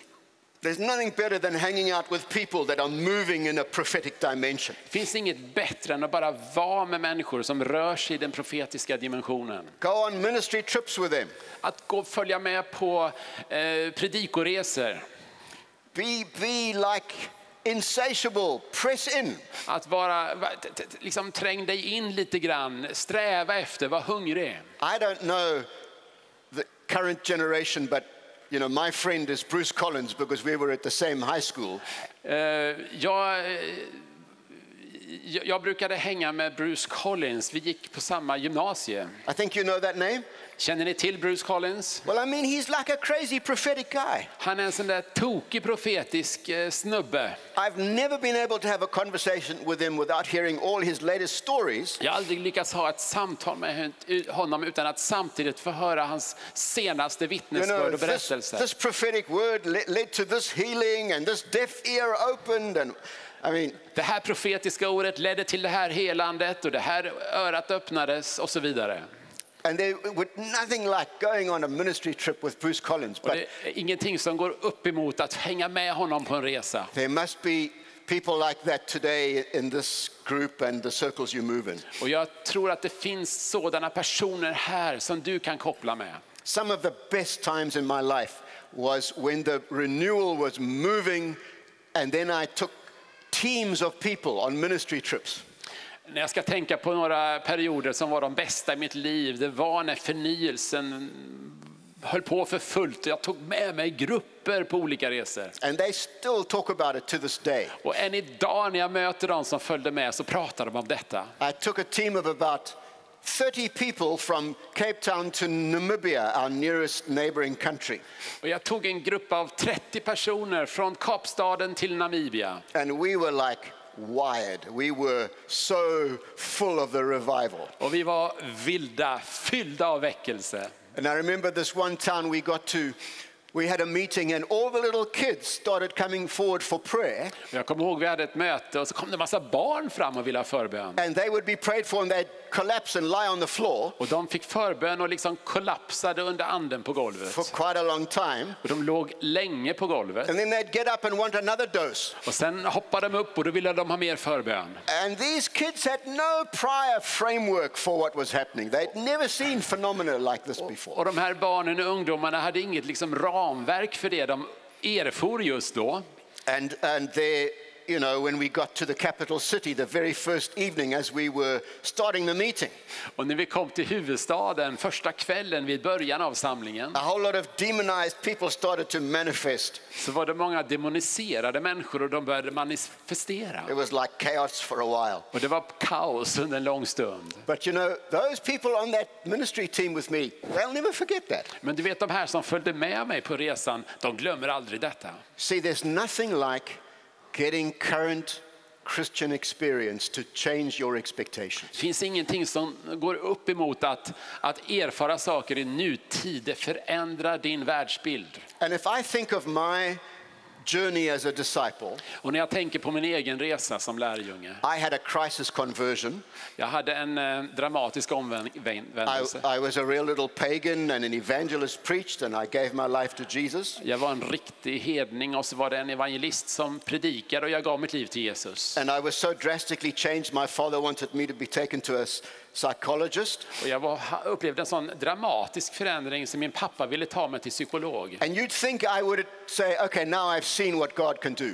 There's nothing better than hanging out with people that are moving in a prophetic dimension. Finns inget bättre än att bara vara med människor som rör sig i den profetiska dimensionen. Go on ministry trips with them. Att gå följa med på eh, predikoresor. Be, be like insatiable, press in. Att vara, liksom träng dig in lite grann, sträva efter, var hungrig. I don't know the current generation, but you know, my friend is Bruce Collins because we were at the same high school. Eh, jag, eh, jag jag brukade hänga med Bruce Collins, vi gick på samma gymnasie. I think you know that name. Känner ni till Bruce Collins? Well, I mean, he's like a crazy prophetic guy. Han är en sån där tokig profetisk eh, snubbe. I've never been able to have a conversation with him without hearing all his latest stories. Jag har aldrig lyckats ha ett samtal med honom utan att samtidigt få höra hans senaste vittnesbörd och this, berättelser. this prophetic word led to this healing, and this deaf ear opened, and I mean, Det här profetiska ordet ledde till det här helandet och det här örat öppnades och så vidare. And there was nothing like going on a ministry trip with Bruce Collins. But det är ingenting som går upp emot att hänga med honom på en resa. there must be people like that today in this group and the circles you move in. Och jag tror att det finns sådana personer här som du kan koppla med. Some of the best times in my life was when the renewal was moving, and then I took teams of people on ministry trips. När jag ska tänka på några perioder som var de bästa i mitt liv, det var när förnyelsen höll på för fullt. Jag tog med mig grupper på olika resor. And they still talk about it to this day. Och än idag när jag möter de som följde med så pratar de om detta. I took a team of about 30 people from Cape Town to Namibia, our nearest neighboring country. Och jag tog en grupp av 30 personer från Kapstaden till Namibia. And we were like wired. We were so full of the revival. Och vi var vilda, fyllda av väckelse. And I remember this one town we got to, we had a meeting, and all the little kids started coming forward for prayer. Jag kommer ihåg vi hade ett möte och så kom det en massa barn fram och ville ha förbön. And they would be prayed for, and they'd collapse and lie on the floor Och de fick förbön och liksom kollapsade under anden på golvet. for quite a long time. Och de låg länge på golvet. And then they'd get up and want another dose. Och sen hoppade de upp och då ville de ha mer förbön. And these kids had no prior framework for what was happening. They'd never seen phenomena like this before. Och de här barnen och ungdomarna hade inget liksom ramverk för det de erfor just då. And, and they, you know, when we got to the capital city the very first evening as we were starting the meeting, Och när vi kom till huvudstaden första kvällen vid början av samlingen a whole lot of demonized people started to manifest. så var det många demoniserade människor och de började manifestera. It was like chaos for a while. Och det var kaos under en lång stund. But you know, those people on that ministry team with me, they'll never forget that. Men du vet de här som följde med mig på resan, de glömmer aldrig detta. See, there's nothing like getting current Christian experience to change your expectations. Det finns ingenting som går upp emot att, att erfara saker i nutid. Det förändrar din världsbild. And if I think of my journey as a disciple, Och när jag tänker på min egen resa som lärjunge. I had a crisis conversion. Jag hade en eh, dramatisk I, omvändelse. I was a real little pagan and an evangelist preached, and I gave my life to Jesus. Jag var en riktig hedning och så var det en evangelist som predikade och jag gav mitt liv till Jesus. And I was so drastically changed, my father wanted me to be taken to a psychologist. Och jag var, upplevde en sån dramatisk förändring så min pappa ville ta mig till psykolog. And you'd think I would say, okay, now I've seen what God can do.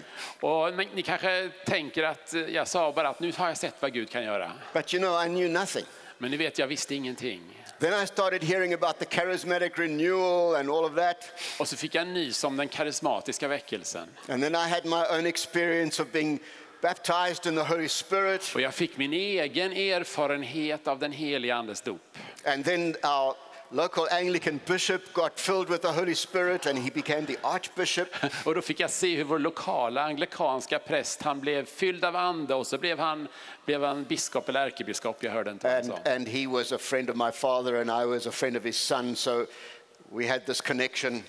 Och men ni kanske tänker att eh, jag sa bara att nu har jag sett vad Gud kan göra. But you know, I knew nothing. Men ni vet, jag visste ingenting. Then I started hearing about the charismatic renewal and all of that. Och så fick jag nys om den karismatiska väckelsen. And then I had my own experience of being baptized in the Holy Spirit. Och jag fick min egen erfarenhet av den heliga Andes dop. And then our local Anglican bishop got filled with the Holy Spirit and he became the archbishop. Och då fick jag se hur vår lokala anglikanska präst, han blev fylld av ande och så blev han, blev han biskop eller ärkebiskop, jag hörde inte And, sa. and he was a friend of my father and I was a friend of his son. So we had this connection.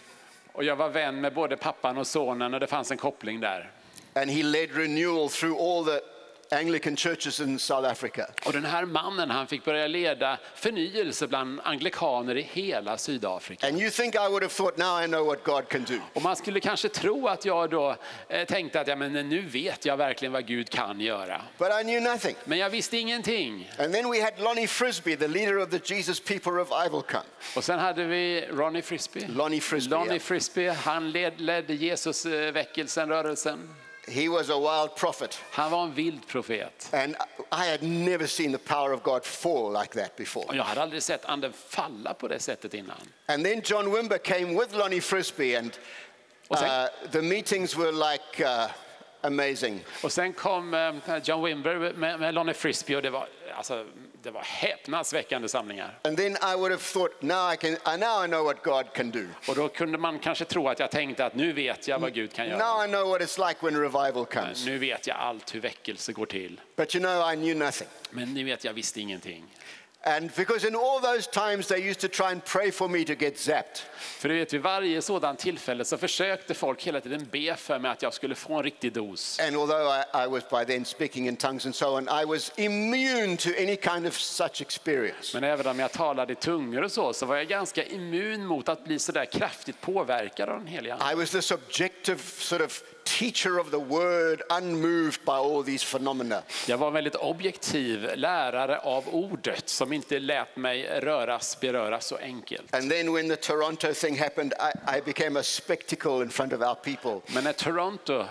Och jag var vän med både pappan och sonen och det fanns en koppling där. And he led renewal through all the Anglican churches in South Africa. Och den här mannen han fick börja leda förnyelse bland anglikaner i hela Sydafrika. And you think I would have thought, now I know what God can do. Och man skulle kanske tro att jag då eh, tänkte att ja, men nu vet jag verkligen vad Gud kan göra. But I knew nothing. Men jag visste ingenting. And then we had Lonnie Frisbee, the leader of the Jesus People Revival Camp. Och sen hade vi Ronnie Frisbee. Lonnie Frisbee, Lonnie. Frisbee, han led, ledde Jesusväckelsen, rörelsen. He was a wild prophet. Han var en vild profet. And I had never seen the power of God fall like that Och before. jag hade aldrig sett anden falla på det sättet innan. And then John Wimber came with Lonnie Frisbee, and uh, the meetings were like uh, amazing. och sen kom eh, John Wimber med, med Lonnie Frisbee och det var, alltså, det var häpnadsväckande samlingar. And then I would have thought, now I, can, now I know what God can do. Och då kunde man kanske tro att jag tänkte att nu vet jag vad Gud kan Now göra. I know what it's like when revival comes. Nu vet jag allt hur väckelse går till. But you know, I knew nothing. Men ni vet, jag visste ingenting. And because in all those times they used to try and pray for me to get zapped. För du vet, vid varje sådant tillfälle så försökte folk hela tiden be för mig att jag skulle få en riktig dos. And although I, I was by then speaking in tongues and so on, I was immune to any kind of such experience. Men även om jag talade i tungor och så, så var jag ganska immun mot att bli så där kraftigt påverkad av den heliga Ande. I was this objective sort of teacher of the word, unmoved by all these phenomena. Jag var en väldigt objektiv lärare av ordet som inte lät mig röras, beröras så enkelt. And then when the Toronto thing happened, I, I became a spectacle in front of our people. Men när Toronto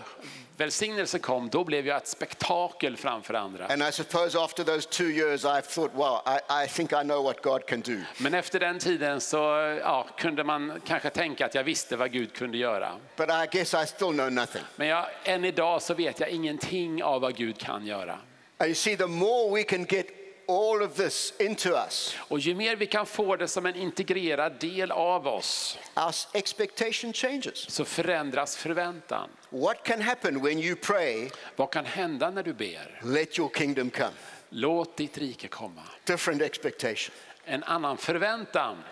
välsignelse kom, då blev jag ett spektakel framför andra. And I suppose after those two years, I thought, wow, I, I think I know what God can do. Men efter den tiden så ja, kunde man kanske tänka att jag visste vad Gud kunde göra. But I guess I still know nothing. Men jag, än idag så vet jag ingenting av vad Gud kan göra. And you see, the more we can get all of this into us, Och ju mer vi kan få det som en integrerad del av oss our expectation changes. så förändras förväntan. What can happen when you pray, Vad kan hända när du ber? let your kingdom come? Låt ditt rike komma. Different expectation. En annan förväntan.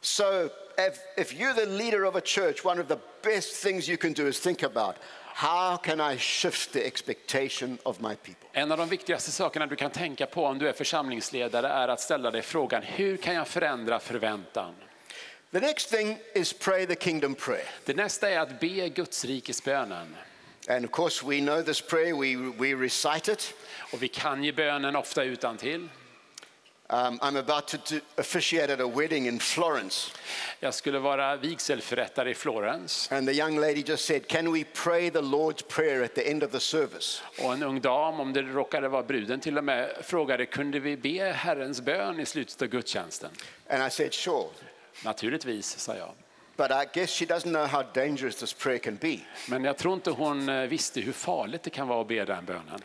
So, if, if you're the leader of a church, one of the best things you can do is think about how can I shift the expectation of my people? En av de viktigaste sakerna du kan tänka på om du är församlingsledare är att ställa dig frågan hur kan jag förändra förväntan? The next thing is pray the kingdom prayer. Det nästa är att be Guds rikes bönen. And of course, we know this prayer, we, we recite it. Och vi kan ju bönen ofta utan till. Um, I'm about to do, officiate at a wedding in Florence. Jag skulle vara vigselförrättare i Florens And the young lady just said, Can we pray the Lord's Prayer at the end of the service? och en ung dam, om det råkade vara bruden till och med, frågade kunde vi be Herrens bön i slutet av gudstjänsten? And I said, Sure. Naturligtvis, sa jag. But I guess she doesn't know how dangerous this prayer can be. Men jag tror inte hon eh, visste hur farligt det kan vara att be den bönen.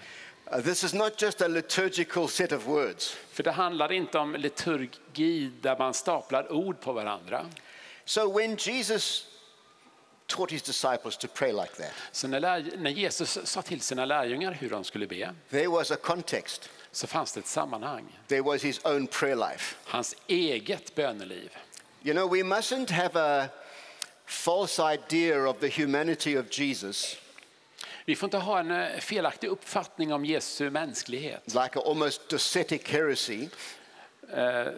Uh, this is not just a liturgical set of words. För det handlar inte om liturgi där man staplar ord på varandra. So when Jesus taught his disciples to pray like that, Så när, när Jesus sa till sina lärjungar hur de skulle be there was a context. så fanns det ett sammanhang. There was his own prayer life. Hans eget böneliv. You know, we mustn't have a false idea of the humanity of Jesus, vi får inte ha en eh, felaktig uppfattning om Jesu mänsklighet. Like almost docetic heresy,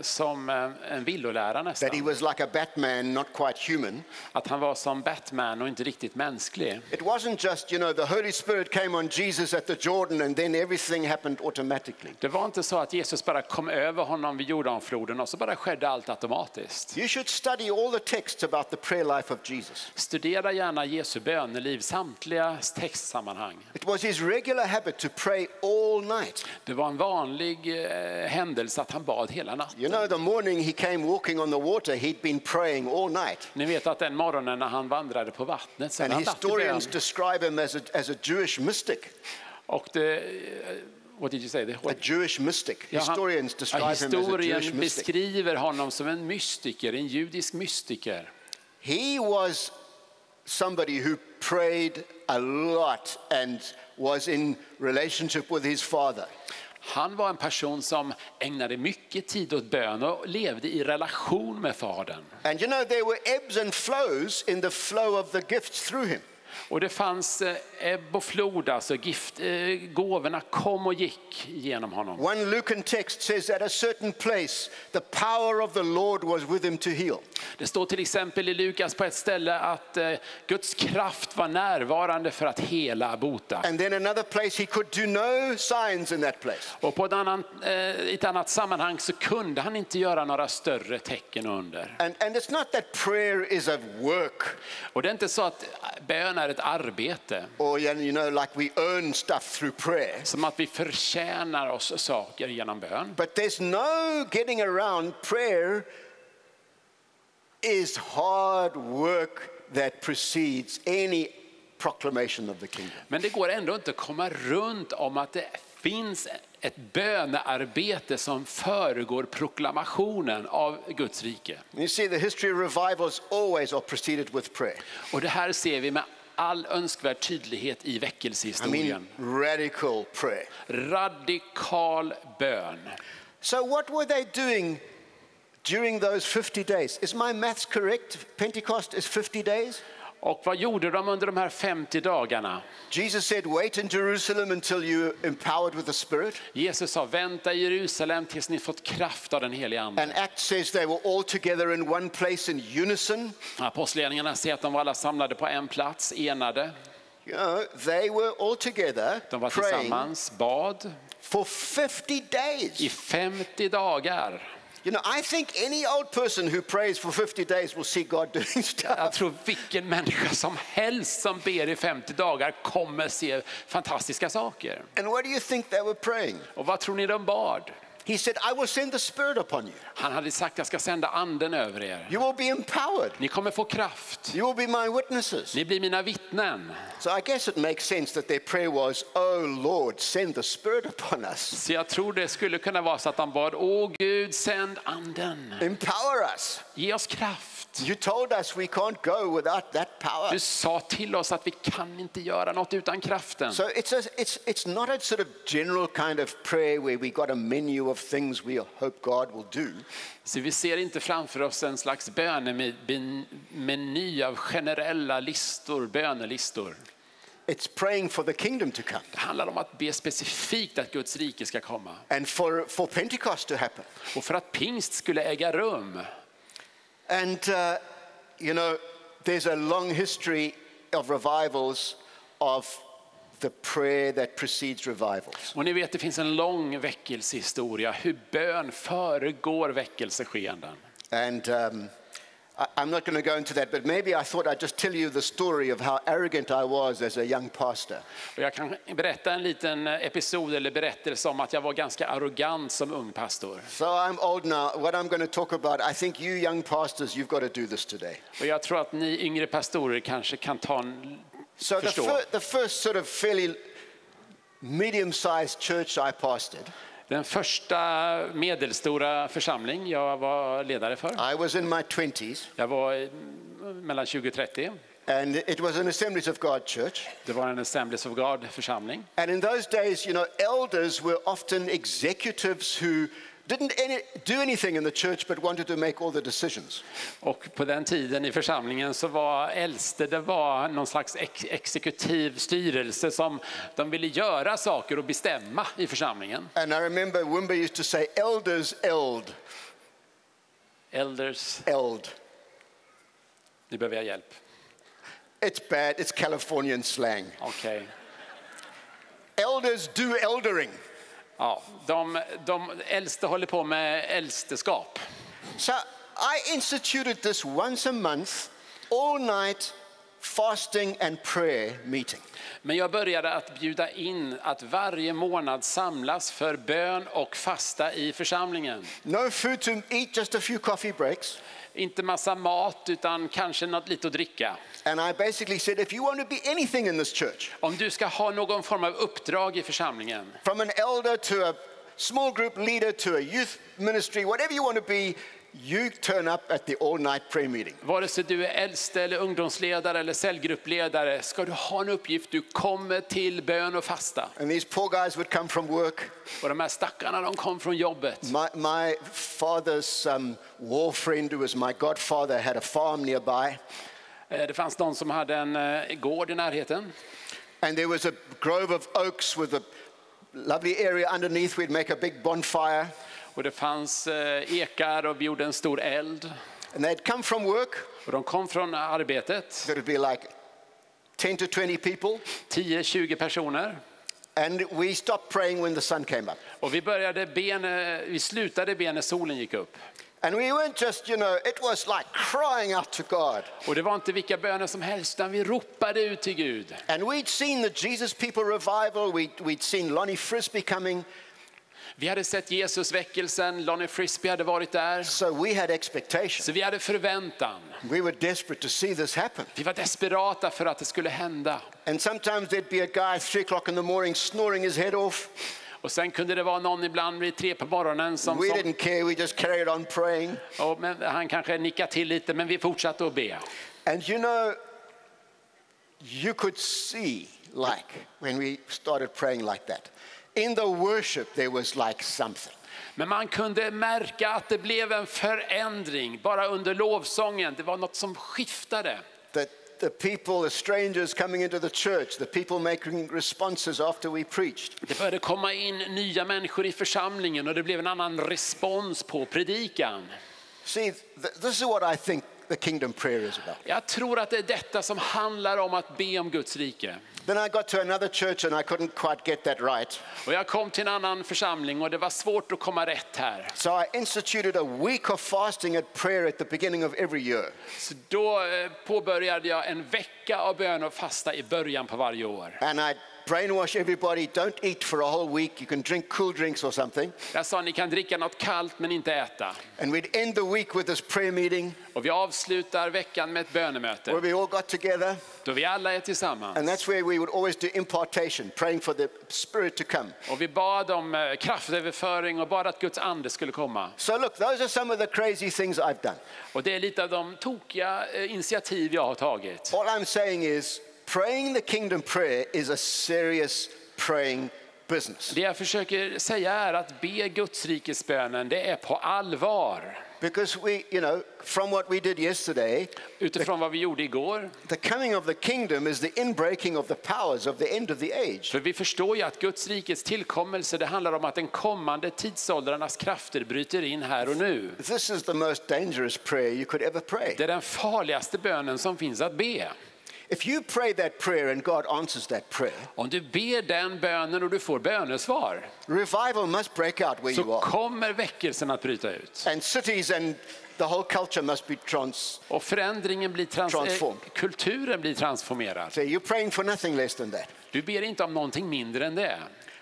som eh, en villolära that he nästan. was like a Batman, not quite human. Att han var som Batman och inte riktigt mänsklig. It wasn't just, you know, the Holy Spirit came on Jesus at the Jordan and then everything happened automatically. Det var inte så att Jesus bara kom över honom vid Jordanfloden och så bara skedde allt automatiskt. You should study all the texts about the prayer life of Jesus. Studera gärna Jesu böneliv, samtliga textsammanhang. It was his regular habit to pray all night. Det var en vanlig eh, händelse att han bad hela natten. You know, the morning he came walking on the water, he'd been praying all night. Ni vet att den morgonen när han vandrade på vattnet så And han historians describe him as a, as a Jewish mystic. Och, det, eh, What did you say? The a Jewish mystic. Ja, han- Historians ja, describe him as a Jewish mystic. beskriver honom som en mystiker, en judisk mystiker. He was somebody who prayed a lot and was in relationship with his father. Han var en person som ägnade mycket tid åt bön och levde i relation med Fadern. And you know, there were ebbs and flows in the flow of the gifts through him. Och det fanns eh, ebb och flod, alltså gift, eh, gåvorna kom och gick genom honom. One Lucan text says, At a certain place, the power of the Lord was with him to heal. Det står till exempel i Lukas på ett ställe att eh, Guds kraft var närvarande för att hela bota. And then another place, he could do no signs in that place. Och på ett annat, ett annat sammanhang så kunde han inte göra några större tecken under. And, and it's not that prayer is a work Och det är inte så att bön är ett arbete, or, you know, like we earn stuff through prayer. som att vi förtjänar oss saker genom bön. But there's no getting around prayer is hard work that precedes any proclamation of the kingdom. Men det går ändå inte att komma runt om att det finns ett bönearbete som föregår proklamationen av Guds rike. You see, the history of revivals always are preceded with prayer. Och det här ser vi med all önskvärd tydlighet i I mean, radical prayer. Radikal bön. So, what were they doing during those 50 days? Is my maths correct? Pentecost is 50 days? Och vad gjorde de under de här 50 dagarna? Jesus said, Wait in Jerusalem until you're empowered with the Spirit. Jesus sa vänta i Jerusalem tills ni fått kraft av den helige And ande. Acts says they were all together in one place in unison. Apostlagärningarna säger att de var alla samlade på en plats, enade. You know, they were all together De var praying tillsammans, bad for 50 days. i 50 dagar. You know, I think any old person who prays for 50 days will see God doing Jag stuff. tror vilken människa som helst som ber i 50 dagar kommer se fantastiska saker. And what do you think they were praying? Och vad tror ni de bad? He said, I will send the Spirit upon you. Han hade sagt jag ska sända anden över er. You will be empowered. Ni kommer få kraft. You will be my witnesses. Ni blir mina vittnen. So I guess it makes sense that their prayer was, Oh Lord, send the Spirit upon us. Så jag tror det skulle kunna vara så att de bad, åh Gud, sänd anden. Empower us. Ge oss kraft. You told us we can't go without that power. Du sa till oss att vi kan inte göra något utan kraften. So it's, a, it's, it's not a sort of general kind of prayer where we got a menu of things we hope God will do. Så vi ser inte framför oss en slags bönemeny av generella listor, bönelistor. It's praying for the kingdom to come Det handlar om att be specifikt att Guds rike ska komma. and for, for Pentecost to happen. Och för att pingst skulle äga rum. And, uh, you know, there's a long history of revivals of the prayer that precedes revivals. Och ni vet, det finns en lång väckelsehistoria, hur bön föregår väckelseskeenden. And um, I'm not going to go into that, but maybe I thought I'd just tell you the story of how arrogant I was as a young pastor. Och jag kan berätta en liten episod eller berättelse om att jag var ganska arrogant som ung pastor. So I'm old now. What I'm going to talk about, I think you young pastors, you've got to do this today. Och jag tror att ni yngre pastorer kanske kan ta en... So the, Förstår. fir- the first sort of fairly medium-sized church I pastored, Den första medelstora församling jag var ledare för, I was in my 20s, jag var i- mellan 20 och 30. and it was an Assemblies of God church. Det var en Assemblies of God församling. And in those days, you know, elders were often executives who didn't any, do anything in the church but wanted to make all the decisions. Och på den tiden i församlingen så var äldste, det var någon slags ex exekutiv styrelse som de ville göra saker och bestämma i församlingen. And I remember Wimber used to say, elders eld, Elders, eld. ni behöver jag hjälp. It's bad, it's Californian slang. Okej. Elders do eldering. Ja, de, de äldste håller på med äldsteskap. So I instituted this once a month, all night fasting and prayer meeting. Men jag började att bjuda in att varje månad samlas för bön och fasta i församlingen. No food to eat, just a few coffee breaks. Inte massa mat, utan kanske något lite att dricka. And I basically said, if you want to be anything in this church, Om du ska ha någon form av uppdrag i församlingen, from an elder to a small group leader to a youth ministry, whatever you want to be, you turn up at the all night prayer meeting. vare sig du är äldste eller ungdomsledare eller cellgruppledare, ska du ha en uppgift, du kommer till bön och fasta. And these poor guys would come from work. Och de här stackarna, de kom från jobbet. My, my father's um, war friend, who was my godfather, had a farm nearby. Eh, Det fanns någon som hade en eh, gård i närheten. And there was a grove of oaks with a lovely area underneath. We'd make a big bonfire. Och det fanns eh, ekar och vi gjorde en stor eld. And they'd come from work. Och de kom från arbetet, There would be like 10 to 20 people. 10-20 personer. And we stopped praying when the sun came up. Och vi, började be när- vi slutade be när solen gick upp. And we weren't just, you know, it was like crying out to God. Och det var inte vilka böner som helst, utan vi ropade ut till Gud. And we'd seen the Jesus People revival. We'd, we'd seen Lonnie Frisbee coming. Vi hade sett Jesusväckelsen, Lonnie Frisbee hade varit där. So we had expectation. Så vi hade förväntan. We were desperate to see this happen. Vi var desperata för att det skulle hända. And sometimes there'd be a guy three o'clock in the morning snoring his head off. Och sen kunde det vara någon ibland vid tre på morgonen som, We didn't care. We just carried on praying. och, men han kanske nickade till lite, men vi fortsatte att be. And you know, you could see, like, when we started praying like that, in the worship, there was like something. Men man kunde märka att det blev en förändring bara under lovsången. Det var något som skiftade. That the people, the strangers coming into the church, the people making responses after we preached. Det började komma in nya människor i församlingen och det blev en annan respons på predikan. See, th- this is what I think the kingdom prayer is about. Jag tror att det är detta som handlar om att be om Guds rike. Then I got to another church and I couldn't quite get that right. Och jag kom till en annan församling och det var svårt att komma rätt här. So I instituted a week of fasting and prayer at the beginning of every year. Så då eh, påbörjade jag en vecka av bön och fasta i början på varje år. And I brainwash everybody don't eat for a whole week. You can drink cool drinks or something. Jag sa ni kan dricka något kallt men inte äta. And we'd end the week with this prayer meeting Och vi avslutar veckan med ett bönemöte where we all got together. då vi alla är tillsammans. And that's where we would always do impartation, praying for the Spirit to come. Och vi bad om eh, kraftöverföring och bad att Guds ande skulle komma. So, look, those are some of the crazy things I've done. Och det är lite av de tokiga eh, initiativ jag har tagit. All I'm saying is, praying the kingdom prayer is a serious praying business. Det jag försöker säga är att be Gudsrikesbönen, det är på allvar. Because we, you know, from what we did yesterday, Utifrån vad vi gjorde igår. the coming of the kingdom is the inbreaking of the powers of the end of the age. För vi förstår ju att Guds rikets tillkommelse, det handlar om att den kommande tidsåldrarnas krafter bryter in här och nu. This is the most dangerous prayer you could ever pray. Det är den farligaste bönen som finns att be. If you pray that prayer and God answers that prayer, Om du ber den bönen och du får bönesvar revival must break out where you så are. kommer väckelsen att bryta ut. And cities and the whole culture must be trans. Och förändringen blir trans- eh, kulturen blir transformerad. So you're praying for nothing less than that. Du ber inte om någonting mindre än det.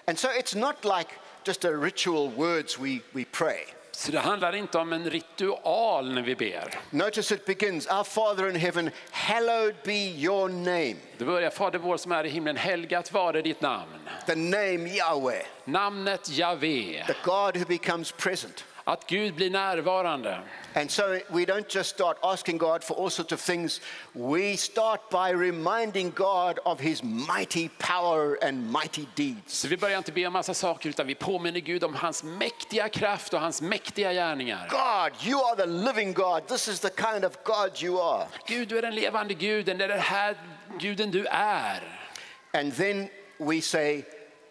And so it's not like just a ritual words we, we pray. Så det handlar inte om en ritual när vi ber. Notice it begins, Our Father in heaven, hallowed be your name. Det börjar Fader vår som är i himlen, helgat vare ditt namn. The name Yahweh, Namnet Javé, the God who becomes present. Att Gud blir närvarande. And so we don't just start asking God for all sorts of things. We start by reminding God of his mighty power and mighty deeds. Så vi börjar inte be om massa saker utan vi påminner Gud om hans mäktiga kraft och hans mäktiga gärningar. God, you are the living God. This is the kind of God you are. Gud, du är den levande guden, det är den här guden du är. And then we say,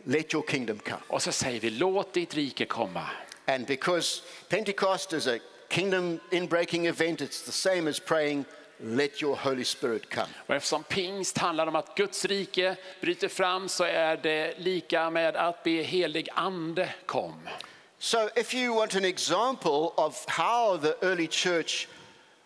Let your kingdom come. Och så säger vi, låt ditt rike komma. And because Pentecost is a kingdom inbreaking event, it's the same as praying, Let your Holy Spirit come. Och eftersom pingst handlar om att Guds rike bryter fram så är det lika med att be helig ande kom. So, if you want an example of how the early church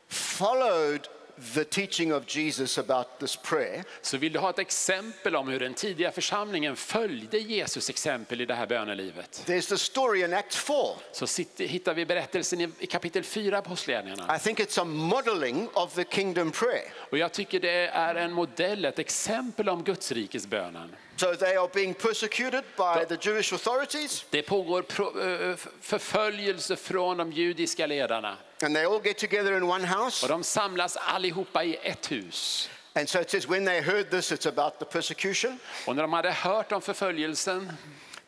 followed the teaching of Jesus about this prayer, Så vill du ha ett exempel om hur den tidiga församlingen följde Jesus exempel i det här bönelivet. there's the story in Acts 4. Så sitter, hittar vi berättelsen i, kapitel 4 på Apostlagärningarna. I think it's a modeling of the kingdom prayer. Och jag tycker det är en modell, ett exempel om Guds rikes bönen. So they are being persecuted by the Jewish authorities, Det pågår eh, förföljelse från de judiska ledarna. And they all get together in one house. Och de samlas allihopa i ett hus. And so it says, when they heard this, it's about the persecution. Och när de hade hört om förföljelsen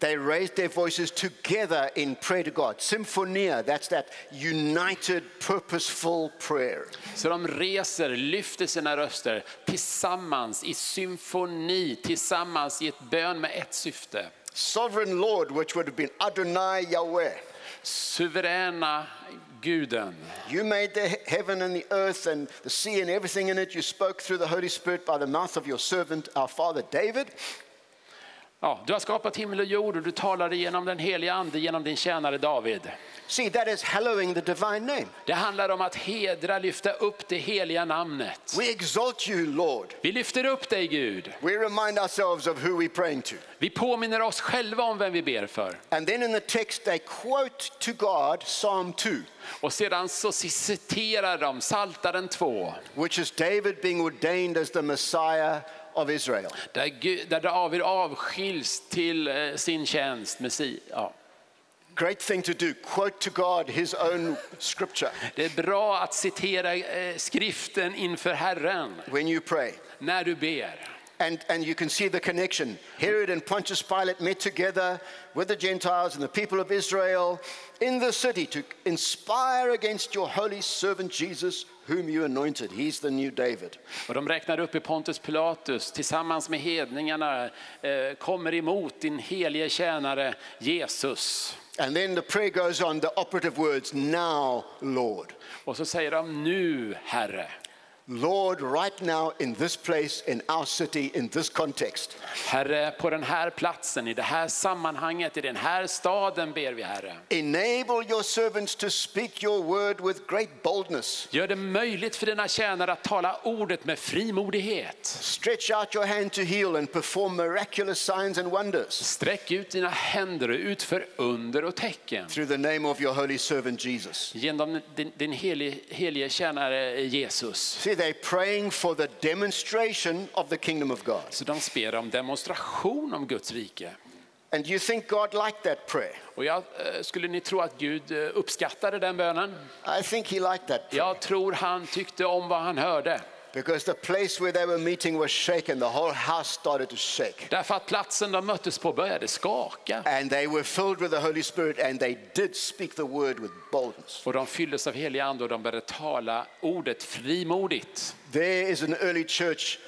They raised their voices together in prayer to God. Symphonia, that's that united, purposeful prayer. så de reser, lyfter sina röster tillsammans i symfoni, tillsammans i ett bön med ett syfte. Sovereign Lord, which would have been Adonai Yahweh. Suveräna guden. You made the heaven and the earth and the sea and everything in it. You spoke through the Holy Spirit by the mouth of your servant, our father David. Ja, du har skapat himmel och jord och du talade genom den heliga ande genom din tjänare David. See, that is hallowing the divine name. Det handlar om att hedra, lyfta upp det heliga namnet. We exalt you, Lord. Vi lyfter upp dig Gud. We remind ourselves of who we're praying to. Vi påminner oss själva om vem vi ber för. And then in the text, they quote to God Psalm 2, Och sedan så citerar de Psaltaren 2. which is David being ordained as the Messiah of Israel. Där, Gud, där David avskiljs till eh, sin tjänst. Med si, ja. Great thing to do. Quote to God his own scripture Det är bra att citera eh, skriften inför Herren when you pray. när du ber. And, and you can see the connection. Herod and Pontius Pilate met together with the Gentiles and the people of Israel in the city to inspire against your holy servant Jesus, whom you anointed. He's the new David. Och de räknar upp i Pontus Pilatus tillsammans med hedningarna eh, kommer emot din helige tjänare Jesus. And then the prayer goes on, the operative words, now, Lord. Och så säger de nu Herre. Lord, right now in this place, in our city, in this context, Herre, på den här platsen, i det här sammanhanget, i den här staden ber vi Herre. enable your servants to speak your word with great boldness. Gör det möjligt för dina tjänare att tala ordet med frimodighet. Stretch out your hand to heal and perform miraculous signs and wonders Sträck ut dina händer och utför under och tecken. through the name of your holy servant Jesus. Genom din, din helige, helige tjänare Jesus. See, they're praying for the demonstration of the kingdom of God. Så de ber om demonstration om Guds rike. And you think God liked that prayer? Och jag, eh, skulle ni tro att Gud eh, uppskattade den bönen? I think he liked that prayer. Jag tror han tyckte om vad han hörde. Because the place where they were meeting was shaken. The whole house started to shake. Därför att platsen de möttes på började skaka. And they were filled with the Holy Spirit and they did speak the word with boldness. Och de fylldes av helig ande och de började tala ordet frimodigt. There is an early church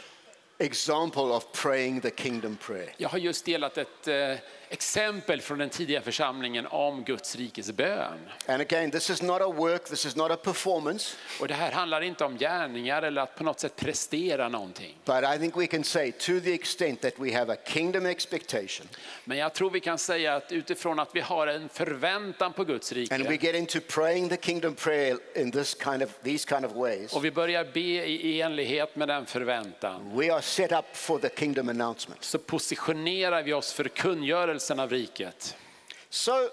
example of praying the kingdom prayer. Jag har just delat ett eh, exempel från den tidiga församlingen om Guds rikes bön. And again, this is not a work, this is not a performance, Och det här handlar inte om gärningar eller att på något sätt prestera någonting. but I think we can say to the extent that we have a kingdom expectation Men jag tror vi kan säga att utifrån att vi har en förväntan på Guds and we rike get into praying the kingdom prayer in this kind of these kind of ways, och vi börjar be i i enlighet med den förväntan we are set up for the kingdom announcement. så positionerar vi oss för kungörelsen av riket. So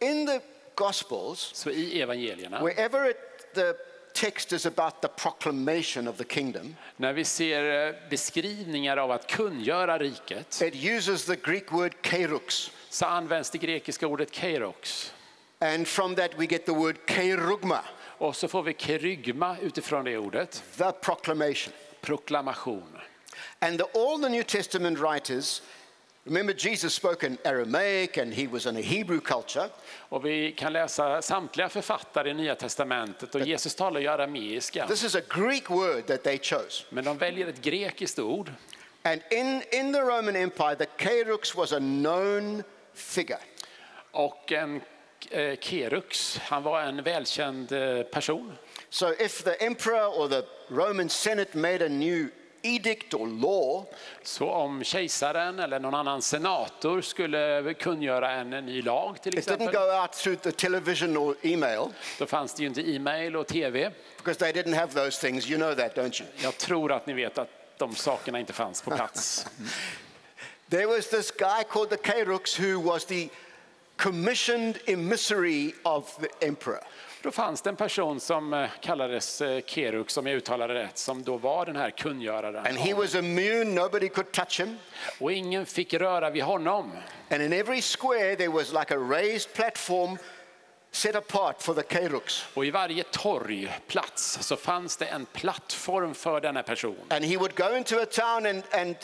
in the gospels, Så i evangelierna, wherever it, the text is about the proclamation of the kingdom, när vi ser eh, beskrivningar av att kungöra riket it uses the Greek word kerux. så används det grekiska ordet kairox. And from that we get the word kerugma, Och så får vi kerygma utifrån det ordet, the proclamation. proklamation. And the, all the New Testament writers, remember Jesus spoke in Aramaic and he was in a Hebrew culture. Och vi kan läsa samtliga författare i Nya Testamentet och Jesus talar ju arameiska. This is a Greek word that they chose. Men de väljer ett grekiskt ord. And in, in the Roman Empire, the kerux was a known figure. Och en eh, kerux, han var en välkänd eh, person. So if the emperor or the Roman Senate made a new edict or law, Så om kejsaren eller någon annan senator skulle kungöra en ny lag till it didn't exempel, go out through the television or email då fanns det ju inte e-mail och tv. because they didn't have those things. You know that, don't you? Jag tror att ni vet att de sakerna inte fanns på plats. There was this guy called the Kairux who was the commissioned emissary of the emperor. Då fanns det en person som eh, kallades eh, Keruk, som jag uttalade rätt, som då var den här kungöraren. And he was immune, nobody could touch him. Och ingen fick röra vid honom. And in every square, there was like a raised platform set apart for the Kairux. Och i varje torgplats så fanns det en plattform för denna person. And he would go into a town and, and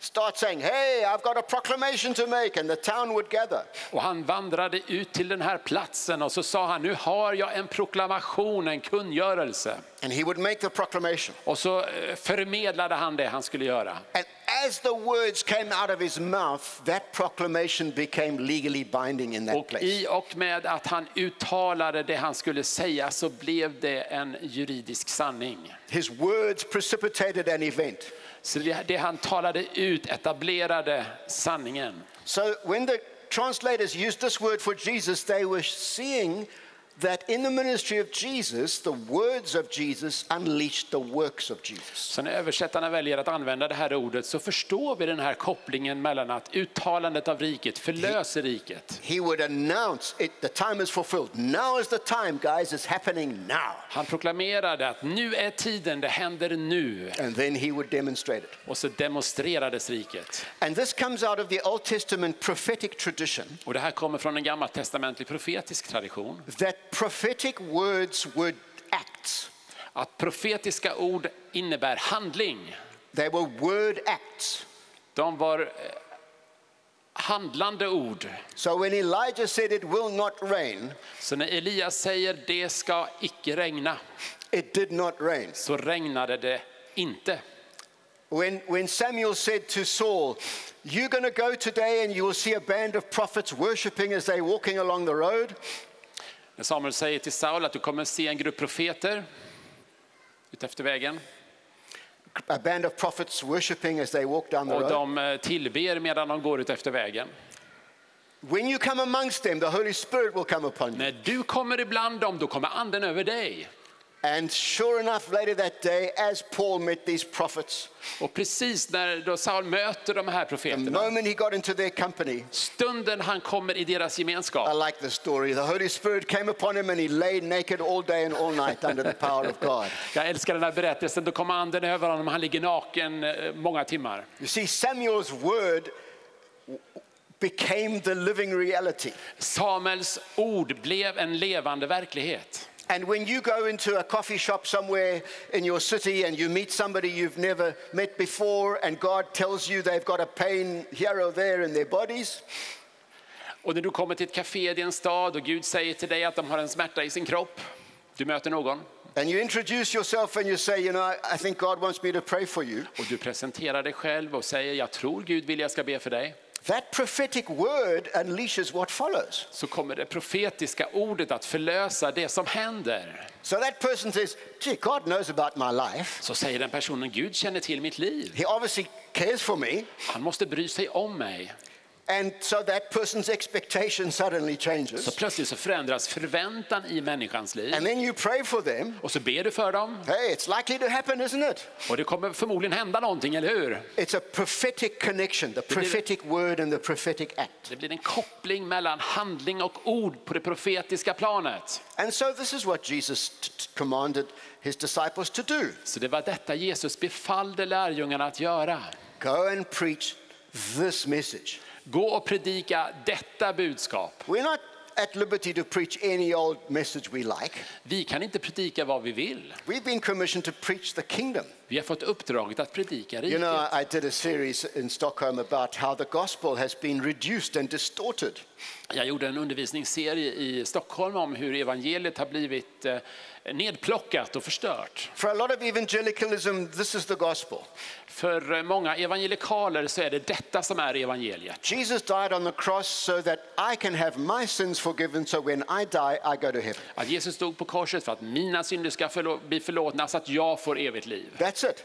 start saying, Hey, I've got a proclamation to make. And the town would gather. Och han vandrade ut till den här platsen och så sa han, nu har jag en proklamation, en kungörelse. And he would make the proclamation. Och så eh, förmedlade han det han skulle göra. And as the words came out of his mouth, that proclamation became legally binding in that Och place. i och med att han uttalade det han skulle säga så blev det en juridisk sanning. His words precipitated an event. Så det, det han talade ut etablerade sanningen. So when the translators used this word for Jesus, they were seeing that in the ministry of Jesus, the words of Jesus unleashed the works of Jesus. Så när översättarna väljer att använda det här ordet så förstår vi den här kopplingen mellan att uttalandet av riket förlöser riket. He would announce it, the time is fulfilled. Now is the time, guys, it's happening now. Han proklamerade att nu är tiden, det händer nu. And then he would demonstrate it. Och så demonstrerades riket. And this comes out of the Old Testament prophetic tradition Och det här kommer från en gammaltestamentlig profetisk tradition. that prophetic words were acts. Att profetiska ord innebär handling. They were word acts. De var eh, handlande ord. So when Elijah said it will not rain, Så när Elias säger det ska icke regna, it did not rain. så regnade det inte. When, when Samuel said to Saul, You're going to go today and you will see a band of prophets worshiping as they're walking along the road. När Samuel säger till Saul att du kommer se en grupp profeter utefter vägen A band of prophets worshiping as they walk down the och road. de eh, tillber medan de går utefter vägen. When you come amongst them, the Holy Spirit will come upon you. När du kommer ibland dem, då kommer anden över dig. And sure enough, later that day, as Paul met these prophets, Och precis när då Saul möter de här the profeterna, moment he got into their company, stunden han kommer i deras I gemenskap, like the story. The Holy Spirit came upon him and he lay naked all day and all night under the power of God. jag älskar den här berättelsen, då kommer anden över honom, han ligger naken eh, många timmar. You see, Samuel's word became the living reality. Samuels ord blev en levande verklighet. And when you go into a coffee shop somewhere in your city and you meet somebody you've never met before, and God tells you they've got a pain here or there in their bodies, Och när du kommer till ett café i din stad och Gud säger till dig att de har en smärta i sin kropp, du möter någon and you introduce yourself and you say, You know, I think God wants me to pray for you, och du presenterar dig själv och säger jag tror Gud vill jag ska be för dig. That prophetic word unleashes what follows. Så kommer det profetiska ordet att förlösa det som händer. So that person says, Gee, God knows about my life. Så säger den personen Gud känner till mitt liv. He obviously cares for me. Han måste bry sig om mig. And so that person's expectation suddenly Så changes. plötsligt så förändras förväntan i människans liv. And then you pray for them. Och så ber du för dem Hey, it's likely to happen, isn't it? och det kommer förmodligen hända någonting, eller hur? It's a prophetic connection, the prophetic word and the prophetic act. Det blir en koppling mellan handling och ord på det profetiska planet. And so this is what Jesus commanded his disciples to do Så det var detta Jesus befallde lärjungarna att göra. go and preach this message. Gå och predika detta budskap. We're not at liberty to preach any old message we like. Vi kan inte predika vad vi vill. We've been commissioned to preach the kingdom. Vi har fått uppdraget att predika You riket. know, I did a series in Stockholm about how the gospel has been reduced and distorted. Jag gjorde en undervisningsserie i Stockholm om hur evangeliet har blivit eh, nedplockat och förstört. For a lot of evangelicalism, this is the gospel. För eh, många evangelikaler så är det detta som är evangeliet. Jesus died on the cross so that I can have my sins forgiven, so when I die, I go to heaven. Att Jesus stod på korset för att mina synder ska bli förlåtna så att jag får evigt liv. That's it.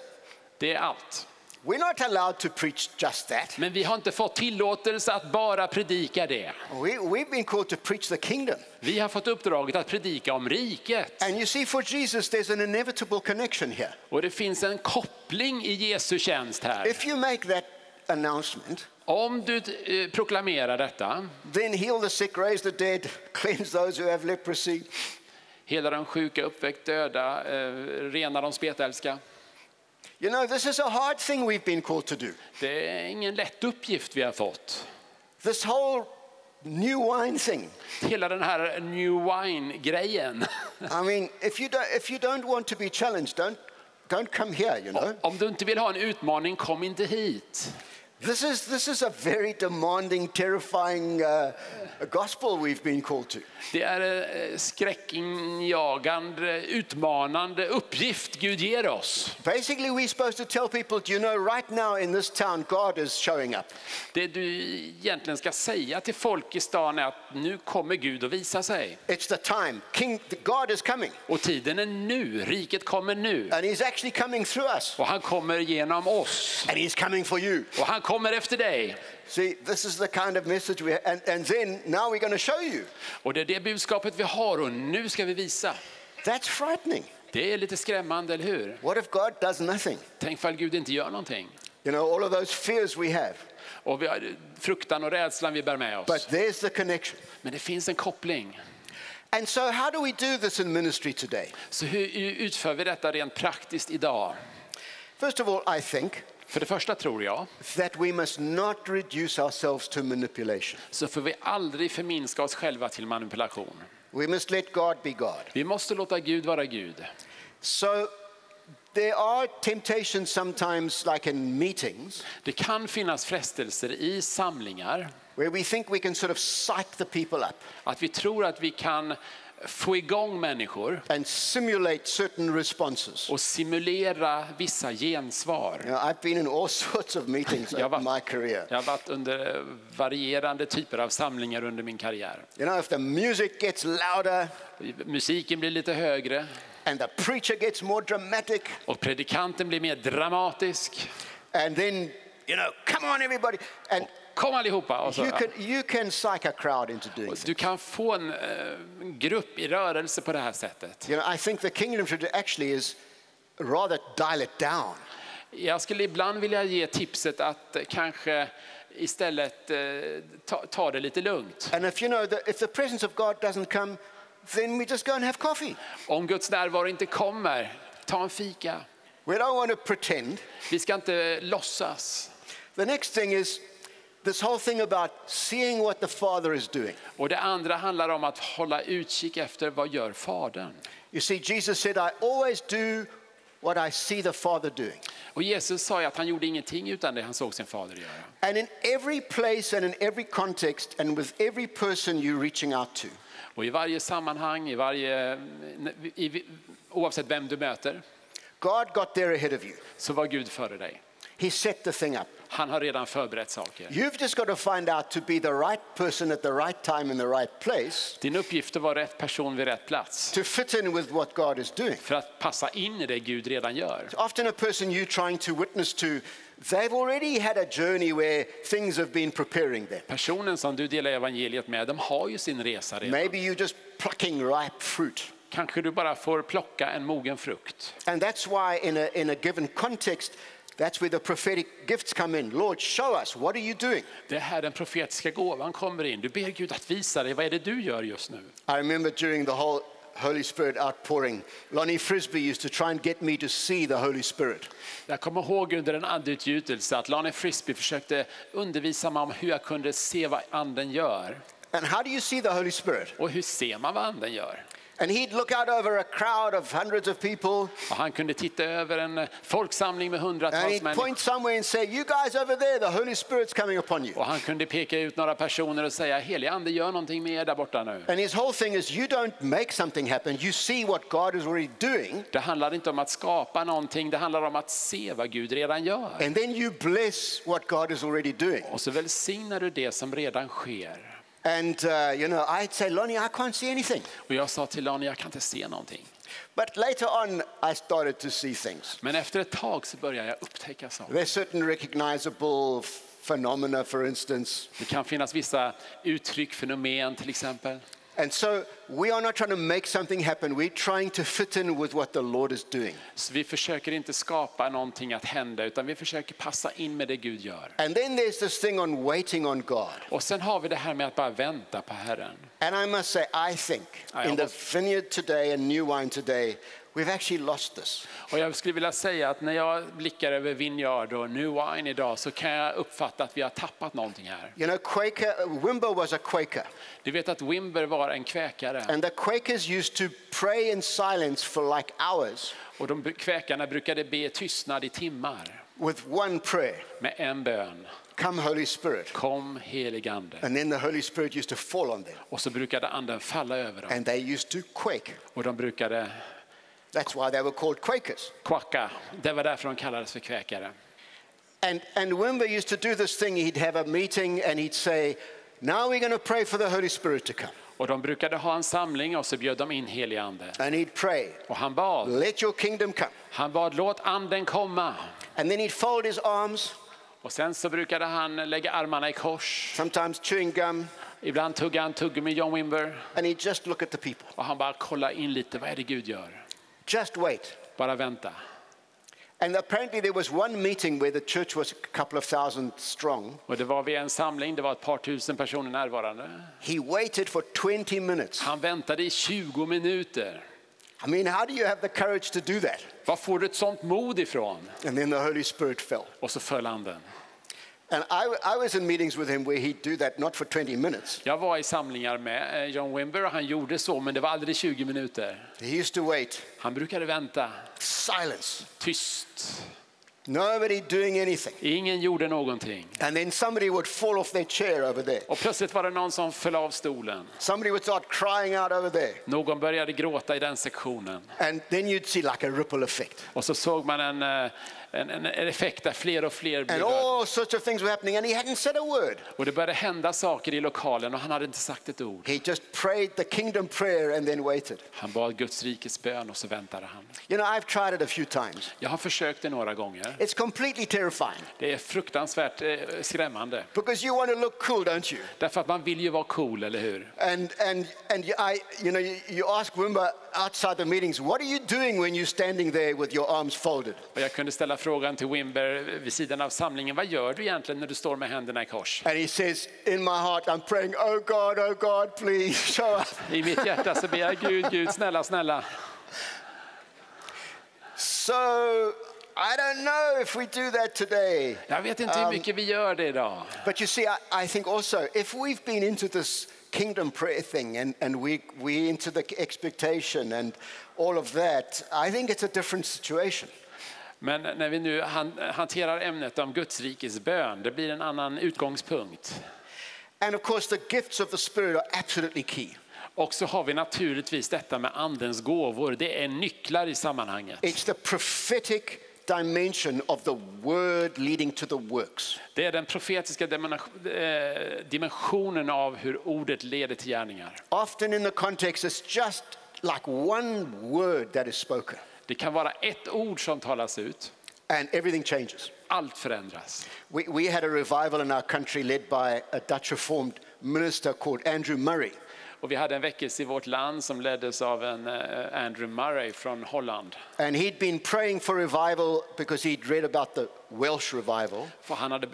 Det är allt. We're not allowed to preach just that. Men vi har inte fått tillåtelse att bara predika det. We, we've been called to preach the kingdom. Vi har fått uppdraget att predika om riket. And you see, for Jesus, there's an inevitable connection here. Och det finns en koppling i Jesu tjänst här. If you make that announcement, Om du eh, proklamerar detta, then heal the sick, raise the dead, cleanse those who have leprosy, hela de sjuka, uppväck döda, eh, rena de spetälska. You know, this is a hard thing we've been called to do. Det är ingen lätt uppgift vi har fått. This whole new wine thing. Hela den här new wine-grejen. I mean, if you, don't, if you don't want to be challenged, don't, don't come here, you know. Om du inte vill ha en utmaning, kom inte hit. This is, this is a very demanding, terrifying uh, gospel we've been called to. Det är eh, skräckinjagande, utmanande uppgift Gud ger oss. Basically, we're supposed to tell people, do you know, right now in this town, God is showing up. Det du egentligen ska säga till folk i stan är att nu kommer Gud att visa sig. It's the time. King, God is coming, Och tiden är nu, riket kommer nu. and He's actually coming through us, Och han kommer genom oss. and He's coming for you. Och han kommer efter dig. See, this is the kind of message we and, and then now we're going to show you. Och det är det budskapet vi har och nu ska vi visa. That's frightening. Det är lite skrämmande, eller hur? What if God does nothing? Tänk ifall Gud inte gör någonting. You know, all of those fears we have. Och vi har fruktan och rädslan vi bär med But oss. there's the connection. Men det finns en koppling. And so, how do we do this in ministry today? Så hur utför vi detta rent praktiskt idag? First of all, I think För det första tror jag, that we must not reduce ourselves to manipulation. så får vi aldrig förminska oss själva till manipulation. We must let God be God. Vi måste låta Gud vara Gud. So, there are temptations sometimes, like in meetings, Det kan finnas frestelser i samlingar where we think we can sort of psych the people up att vi tror att vi kan få igång människor and simulate certain responses. och simulera vissa gensvar. You know, I've been in all sorts of meetings Jag over var- my career. Jag har varit under varierande typer av samlingar under min karriär. You know, if the music gets louder Musiken blir lite högre and the preacher gets more dramatic, och predikanten blir mer dramatisk. and then, you know, come on, everybody. And Kom allihopa! Så, you can, you can psych a crowd into doing du kan få en eh, grupp i rörelse på det här sättet. You know, I think the kingdom should actually is rather dial it down. Jag skulle ibland vilja ge tipset att eh, kanske istället eh, ta, ta det lite lugnt. And if you know that if the presence of God doesn't come, then we just go and have coffee. Om Guds närvaro inte kommer, ta en fika. We don't want to pretend. Vi ska inte låtsas. The next thing is this whole thing about seeing what the Father is doing. Och det andra handlar om att hålla utkik efter vad gör Fadern. You see, Jesus said, I always do what I see the Father doing. Och Jesus sa att han gjorde ingenting utan det han såg sin fader göra. And in every place and in every context and with every person you're reaching out to, Och i varje sammanhang, i varje, i, oavsett vem du möter, God got there ahead of you. så var Gud före dig. He set the thing up. Han har redan förberett saker. You've just got to find out to be the right person at the right time in the right place Din uppgift är att vara rätt person vid rätt plats. to fit in with what God is doing. För att passa in i det Gud redan gör. Often, a person you're trying to witness to, they've already had a journey where things have been preparing them. Personen som du delar evangeliet med, de har ju sin resa redan. Maybe you're just plucking ripe fruit. Kanske du bara får plocka en mogen frukt. And that's why, in a, in a given context, that's where the prophetic gifts come in. Lord, show us, what are you doing? Det är här den profetiska gåvan kommer in. Du ber Gud att visa dig, vad är det du gör just nu? I remember during the whole Holy Spirit outpouring, Lonnie Frisbee used to try and get me to see the Holy Spirit. Jag kommer ihåg under en andeutgjutelse att Lane Frisbee försökte undervisa mig om hur jag kunde se vad anden gör. And how do you see the Holy Spirit? Och hur ser man vad anden gör? And he'd look out over a crowd of hundreds of people Och han kunde titta över en eh, folksamling med and hundratals he'd människor. point somewhere and say, You guys over there, the Holy Spirit's coming upon you. Och han kunde peka ut några personer och säga, helig ande gör någonting med er där borta nu. And his whole thing is, You don't make something happen, you see what God is already doing, Det handlar inte om att skapa någonting, det handlar om att se vad Gud redan gör. and then you bless what God is already doing. Och så välsignar du det som redan sker. And, uh, you know, I'd say, Lonnie, I can't see anything. Och jag sa till Lani, jag kan inte se någonting. But later on, I started to see things. Men efter ett tag så började jag upptäcka saker. There's certain recognizable phenomena, for instance. Det kan finnas vissa uttryck, fenomen till exempel. And so we are not trying to make something happen. We're trying to fit in with what the Lord is doing. Så vi försöker inte skapa någonting att hända utan vi försöker passa in med det Gud gör. And then there's this thing on waiting on God. Och sen har vi det här med att bara vänta på Herren. And I must say, I think I in the almost- vineyard today and New Wine today, we've actually lost this. Och jag skulle vilja säga att när jag blickar över Vineyard och New Wine idag så kan jag uppfatta att vi har tappat någonting här. You know, Quaker, Wimber was a Quaker. Du vet att Wimber var en kväkare And the Quakers used to pray in silence for like hours och de kväkarna brukade be tystnad i timmar with one prayer med en bön. Come, Holy Spirit. Kom heligande. And then the Holy Spirit used to fall on them. Och så brukade anden falla över dem And they used to quake. och de brukade That's why they were called Quakers. kvacka. Det var därför de kallades för kväkare. And, and Wimber used to do this thing. He'd have a meeting and he'd say, Now we're going to pray for the Holy Spirit to come. Och de brukade ha en samling och så bjöd de in helig ande. And he'd pray, Och han bad, Let your kingdom come. han bad låt anden komma. And then he'd fold his arms, Och sen så brukade han lägga armarna i kors. sometimes chewing gum, Ibland tuggade han tuggummi John Wimber. and he'd just look at the people. Och han bara kolla in lite, vad är det Gud gör? Just wait. Bara vänta. And apparently there was one meeting where the church was a couple of thousand strong. Och det var vid en samling, det var ett par tusen personer närvarande. He waited for 20 minutes. Han väntade i 20 minuter. I mean, how do you have the courage to do that? Var får du ett sånt mod ifrån? And then the Holy Spirit fell. Och så föll anden. Jag var i samlingar med eh, John Wimber och han gjorde så, men det var aldrig 20 minuter. He used to wait, Han brukade vänta, silence, tyst. nobody doing anything. Ingen gjorde någonting. And then somebody would fall off their chair over there. Och plötsligt var det någon som föll av stolen. Somebody would start crying out over there. Någon började gråta i den sektionen. And then you'd see like a ripple effect. Och så såg man en, eh, en, en effekt där fler och fler blev And all sorts of things were happening, and he hadn't said a word. Och det började hända saker i lokalen och han hade inte sagt ett ord. He just prayed the kingdom prayer and then waited. Han bad Guds rikes bön och så väntade han. You know, I've tried it a few times. Jag har försökt det några gånger. It's completely terrifying Det är fruktansvärt eh, skrämmande. because you want to look cool, don't you? Därför att man vill ju vara cool, eller hur? And and and I, you know, you, you ask Wimber outside the meetings, what are you doing when you're standing there with your arms folded? Och jag kunde ställa frågan till Wimber vid sidan av samlingen. Vad gör du egentligen när du står med händerna i kors? And he says, in my heart, I'm praying, oh God, oh God, please show up. I mitt hjärta så ber jag Gud, Gud, snälla, snälla. So I don't know if we do that today. Jag vet inte hur mycket vi gör det idag. But you see, I, I think also, if we've been into this kingdom prayer thing and, and we, we into the expectation and all of that, I think it's a different situation. Men när vi nu han- hanterar ämnet om Guds rikes bön, det blir en annan utgångspunkt. And of course, the gifts of the Spirit are absolutely key. Och så har vi naturligtvis detta med andens gåvor. Det är nycklar i sammanhanget. It's the prophetic dimension of the word leading to the works. Det är den profetiska eh, dimensionen av hur ordet leder till gärningar. Often in the context, it's just like one word that is spoken, Det kan vara ett ord som talas ut. and everything changes. Allt förändras. We, we had a revival in our country led by a Dutch Reformed minister called Andrew Murray. Och vi hade en väckelse i vårt land som leddes av en eh, Andrew Murray från Holland. And he'd been praying for revival because he'd read about the Welsh revival. För han hade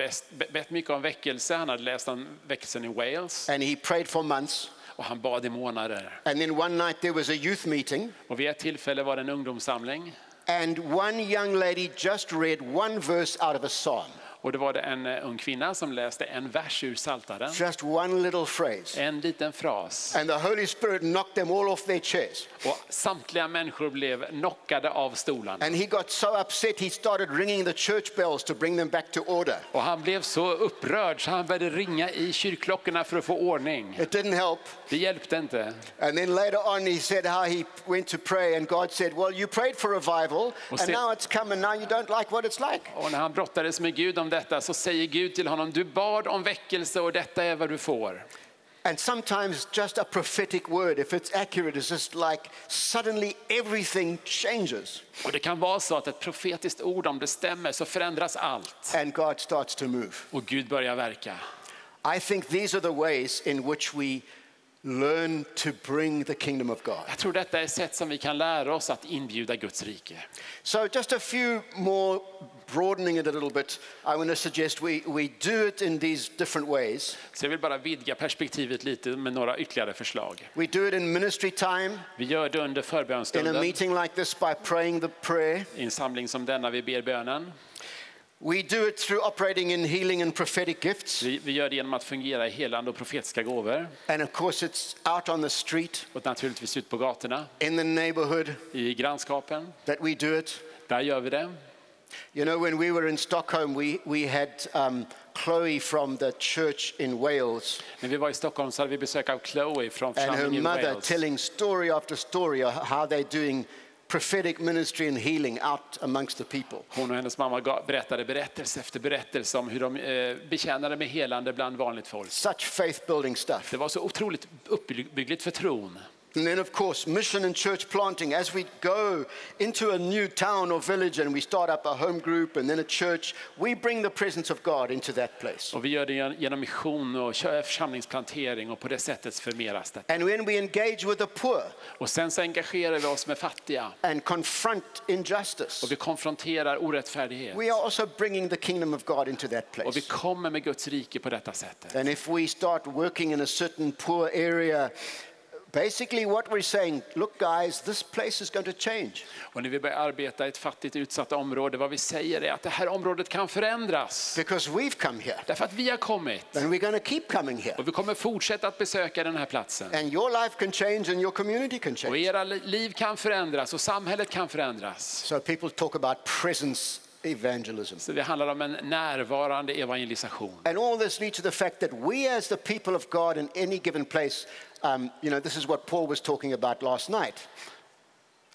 bett mycket om väckelse. Han hade läst om väckelsen i Wales. And he prayed for months. Och han bad i månader. And then one night there was a youth meeting. Och vid ett tillfälle var det en ungdomssamling. And one young lady just read one verse out of a psalm, Och det var det en eh, ung kvinna som läste en vers ur Psaltaren. just one little phrase. En liten fras. And the Holy Spirit knocked them all off their chairs. Och samtliga människor blev knockade av stolarna. And he got so upset he started ringing the church bells to bring them back to order. Och han blev så upprörd så han började ringa i kyrkklockorna för att få ordning. It didn't help. Det hjälpte inte. And then later on, he said how he went to pray, and God said, Well, you prayed for revival, and now it's come, and now you don't like what it's like. Och när han brottades med Gud om detta så säger Gud till honom, du bad om väckelse och detta är vad du får. And sometimes just a prophetic word, if it's accurate, is just like suddenly everything changes Och det kan vara så att ett profetiskt ord, om det stämmer, så förändras allt. and God starts to move. Och Gud börjar verka. I think these are the ways in which we learn to bring the kingdom of God. Jag tror detta är sätt som vi kan lära oss att inbjuda Guds rike. So, just a few more broadening it a little bit, I want to suggest we, we do it in these different ways. Så jag vill bara vidga perspektivet lite med några ytterligare förslag. We do it in ministry time, Vi gör det under in a förbönstunden, meeting like this by praying the prayer. i en samling som denna vi ber bönen. We do it through operating in healing and prophetic gifts. Vi, vi gör det genom att fungera i helande och profetiska gåvor. And of course, it's out on the street, Och naturligtvis ut på gatorna, in the neighborhood i grannskapen. that we do it. Där gör vi det. You know, when we were in Stockholm, we, we had um, Chloe from the church in Wales När vi var i Stockholm så hade vi besök av Chloe från and her församlingen i mother Wales. telling story after story of how they're doing prophetic ministry and healing out amongst the people. Hon och hennes mamma berättade berättelse efter berättelse om hur de eh, betjänade med helande bland vanligt folk. Such faith building stuff. Det var så otroligt uppbyggligt för tron. And then, of course, mission and church planting. As we go into a new town or village and we start up a home group and then a church, we bring the presence of God into that place. Och vi gör det genom mission och församlingsplantering och på det sättet förmeras det. And when we engage with the poor Och sen så engagerar vi oss med fattiga and confront injustice, och vi konfronterar orättfärdighet. we are also bringing the kingdom of God into that Och vi place. kommer med Guds rike på detta sättet. And if we start working in a certain poor area, basically what we're saying, look, guys, this place is going to change. Och när vi börjar arbeta i ett fattigt utsatt område, vad vi säger är att det här området kan förändras. Because we've come here Därför att vi har kommit. and we're going to keep coming here. Och vi kommer fortsätta att besöka den här platsen. And your life can change and your community can Och change. era li- liv kan förändras och samhället kan förändras. So people talk about presence evangelism. Så det handlar om en närvarande evangelisation. And all this leads to the fact that we, as the people of God in any given place, um, you know, this is what Paul was talking about last night.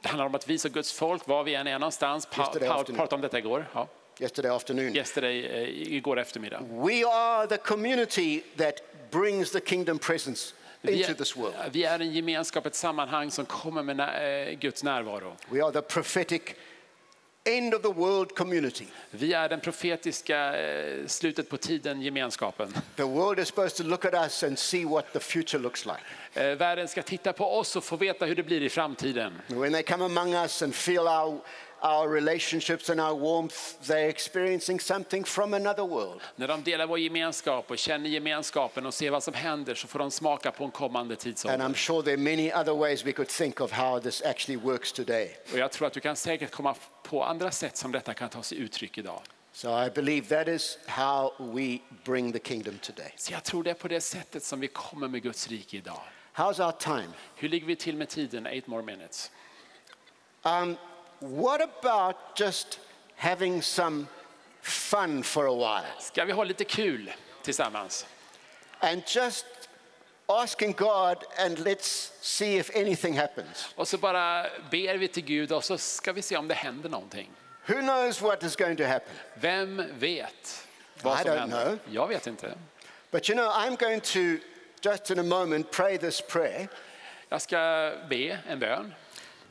Det handlar om att vi som Guds folk, var vi än är någonstans, pratade om detta igår, ja. Yesterday afternoon. yesterday, eh, igår eftermiddag. We are the community that brings the kingdom presence Vi into this world. är, vi är en gemenskap, ett sammanhang som kommer med eh, Guds närvaro. We are the prophetic end of the world community. Vi är den profetiska eh, slutet på tiden gemenskapen. The world is supposed to look at us and see what the future looks like. Eh, Världen ska titta på oss och få veta hur det blir i framtiden. When they come among us and feel our, our relationships and our warmth, they're experiencing something from another world. När de delar vår gemenskap och känner gemenskapen och ser vad som händer så får de smaka på en kommande And tidsålder. I'm sure there are many other ways we could think of how this actually works today. Och jag tror att du kan säkert komma på andra sätt som detta kan ta sig uttryck idag. So I believe that is how we bring the kingdom today. Så jag tror det är på det sättet som vi kommer med Guds rike idag. How's our time? Hur ligger vi till med tiden? Eight more minutes. Um, what about just having some fun for a while Ska vi ha lite kul tillsammans? and just asking God and let's see if anything happens? Och så bara ber vi till Gud och så ska vi se om det händer någonting. Who knows what is going to happen? Vem vet vad I som don't händer? know. Jag vet inte. But you know, I'm going to just in a moment pray this prayer. Jag ska be en bön.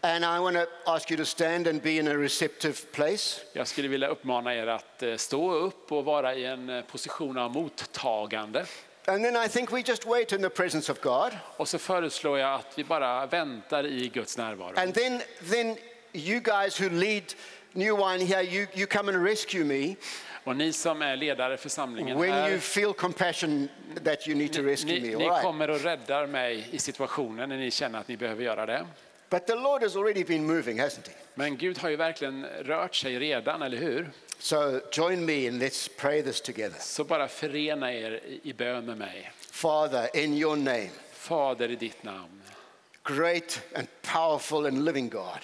And I want to ask you to stand and be in a receptive place. Jag skulle vilja uppmana er att eh, stå upp och vara i en eh, position av mottagande. And then I think we just wait in the presence of God. Och så föreslår jag att vi bara väntar i Guds närvaro. And then, then you guys who lead New Wine here, you, you come and rescue me Och ni som är ledare för samlingen when you här, feel compassion that you need to rescue ni, me. ni right. kommer och räddar mig i situationen när ni känner att ni behöver göra det. But the Lord has already been moving, hasn't he? Men Gud har ju verkligen rört sig redan, eller hur? So join me and let's pray this together. Så bara förena er i- bön med mig. Father, in your name, Fader i ditt namn. great and powerful and living God,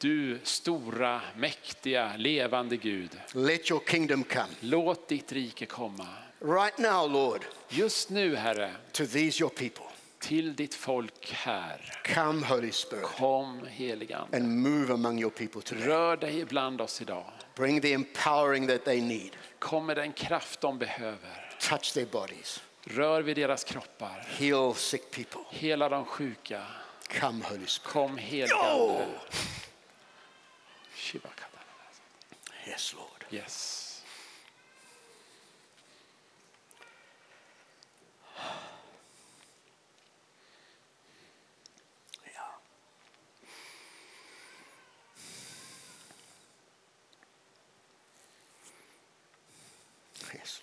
Du stora, mäktiga, levande Gud. let your kingdom come. Låt ditt rike komma. Right now, Lord, Just nu, Herre, to these your people. Till ditt folk här. Come, Holy Spirit, Kom, heligande. and move among your people today. Rör dig ibland oss idag. Bring the empowering that they need. Kom med den kraft de behöver. Touch their bodies. Rör vid deras kroppar. Heal sick people. Hela de sjuka. Come, Holy Spirit. Kom helige Ande. Yes, Lord. Yes. Yes,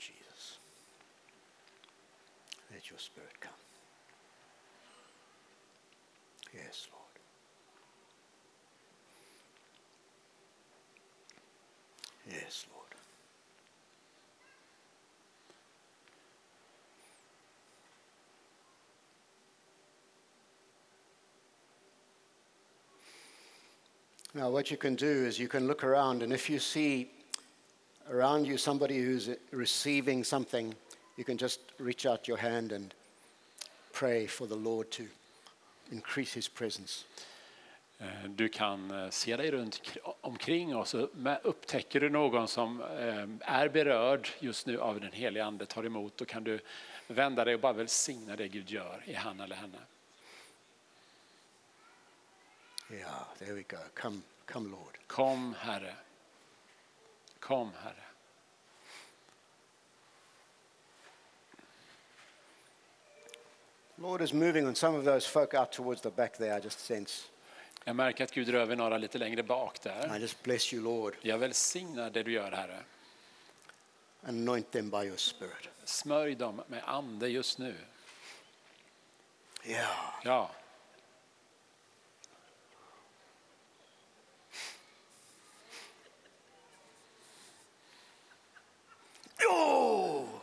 Jesus, let your spirit come. Yes, Lord. Yes, Lord. Now, what you can do is you can look around, and if you see around you somebody who's receiving something, you can just reach out your hand and pray for the Lord to increase his presence. Eh, Du kan eh, se dig runt kr- omkring och så upptäcker du någon som eh, är berörd just nu av den heliga Ande, tar emot, då kan du vända dig och bara välsigna det Gud gör i han eller henne. Yeah, there we go. Come, come, Lord. Kom Herre. Kom Herre. Lord is moving on some of those folk out towards the back there, I just sense. Jag märker att Gud rör vid några lite längre bak där. I just bless you, Lord. Jag välsignar det du gör Herre. Anoint them by your spirit. Smörj dem med ande just nu. Yeah. Ja, Oh!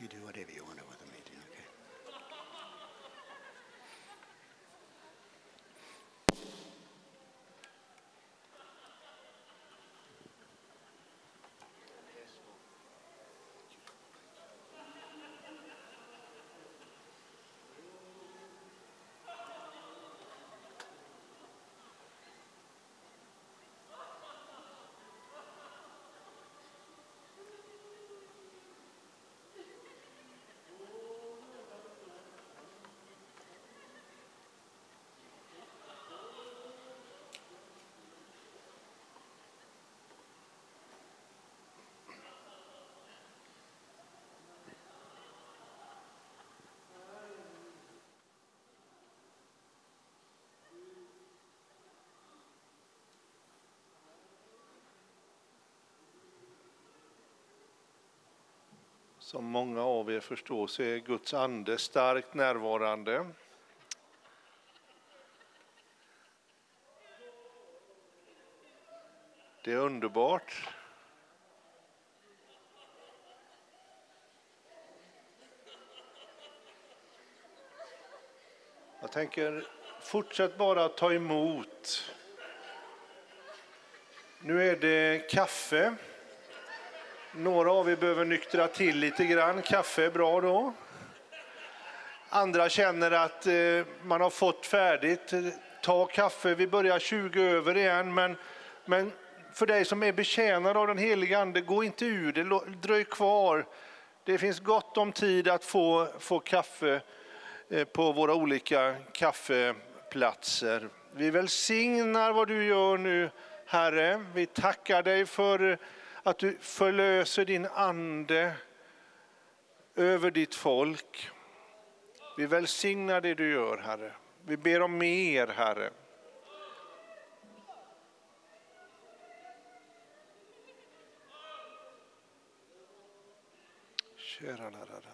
You do whatever you want with Som många av er förstår så är Guds ande starkt närvarande. Det är underbart. Jag tänker, fortsätt bara att ta emot. Nu är det kaffe. Några av er behöver nyktra till lite grann. Kaffe är bra då. Andra känner att eh, man har fått färdigt. Ta kaffe. Vi börjar 20 över igen. Men, men för dig som är betjänad av den heliga Ande, gå inte ur det. Dröj kvar. Det finns gott om tid att få, få kaffe eh, på våra olika kaffeplatser. Vi välsignar vad du gör nu, Herre. Vi tackar dig för att du förlöser din ande över ditt folk. Vi välsignar det du gör, Herre. Vi ber om mer, Herre. Kära lärare.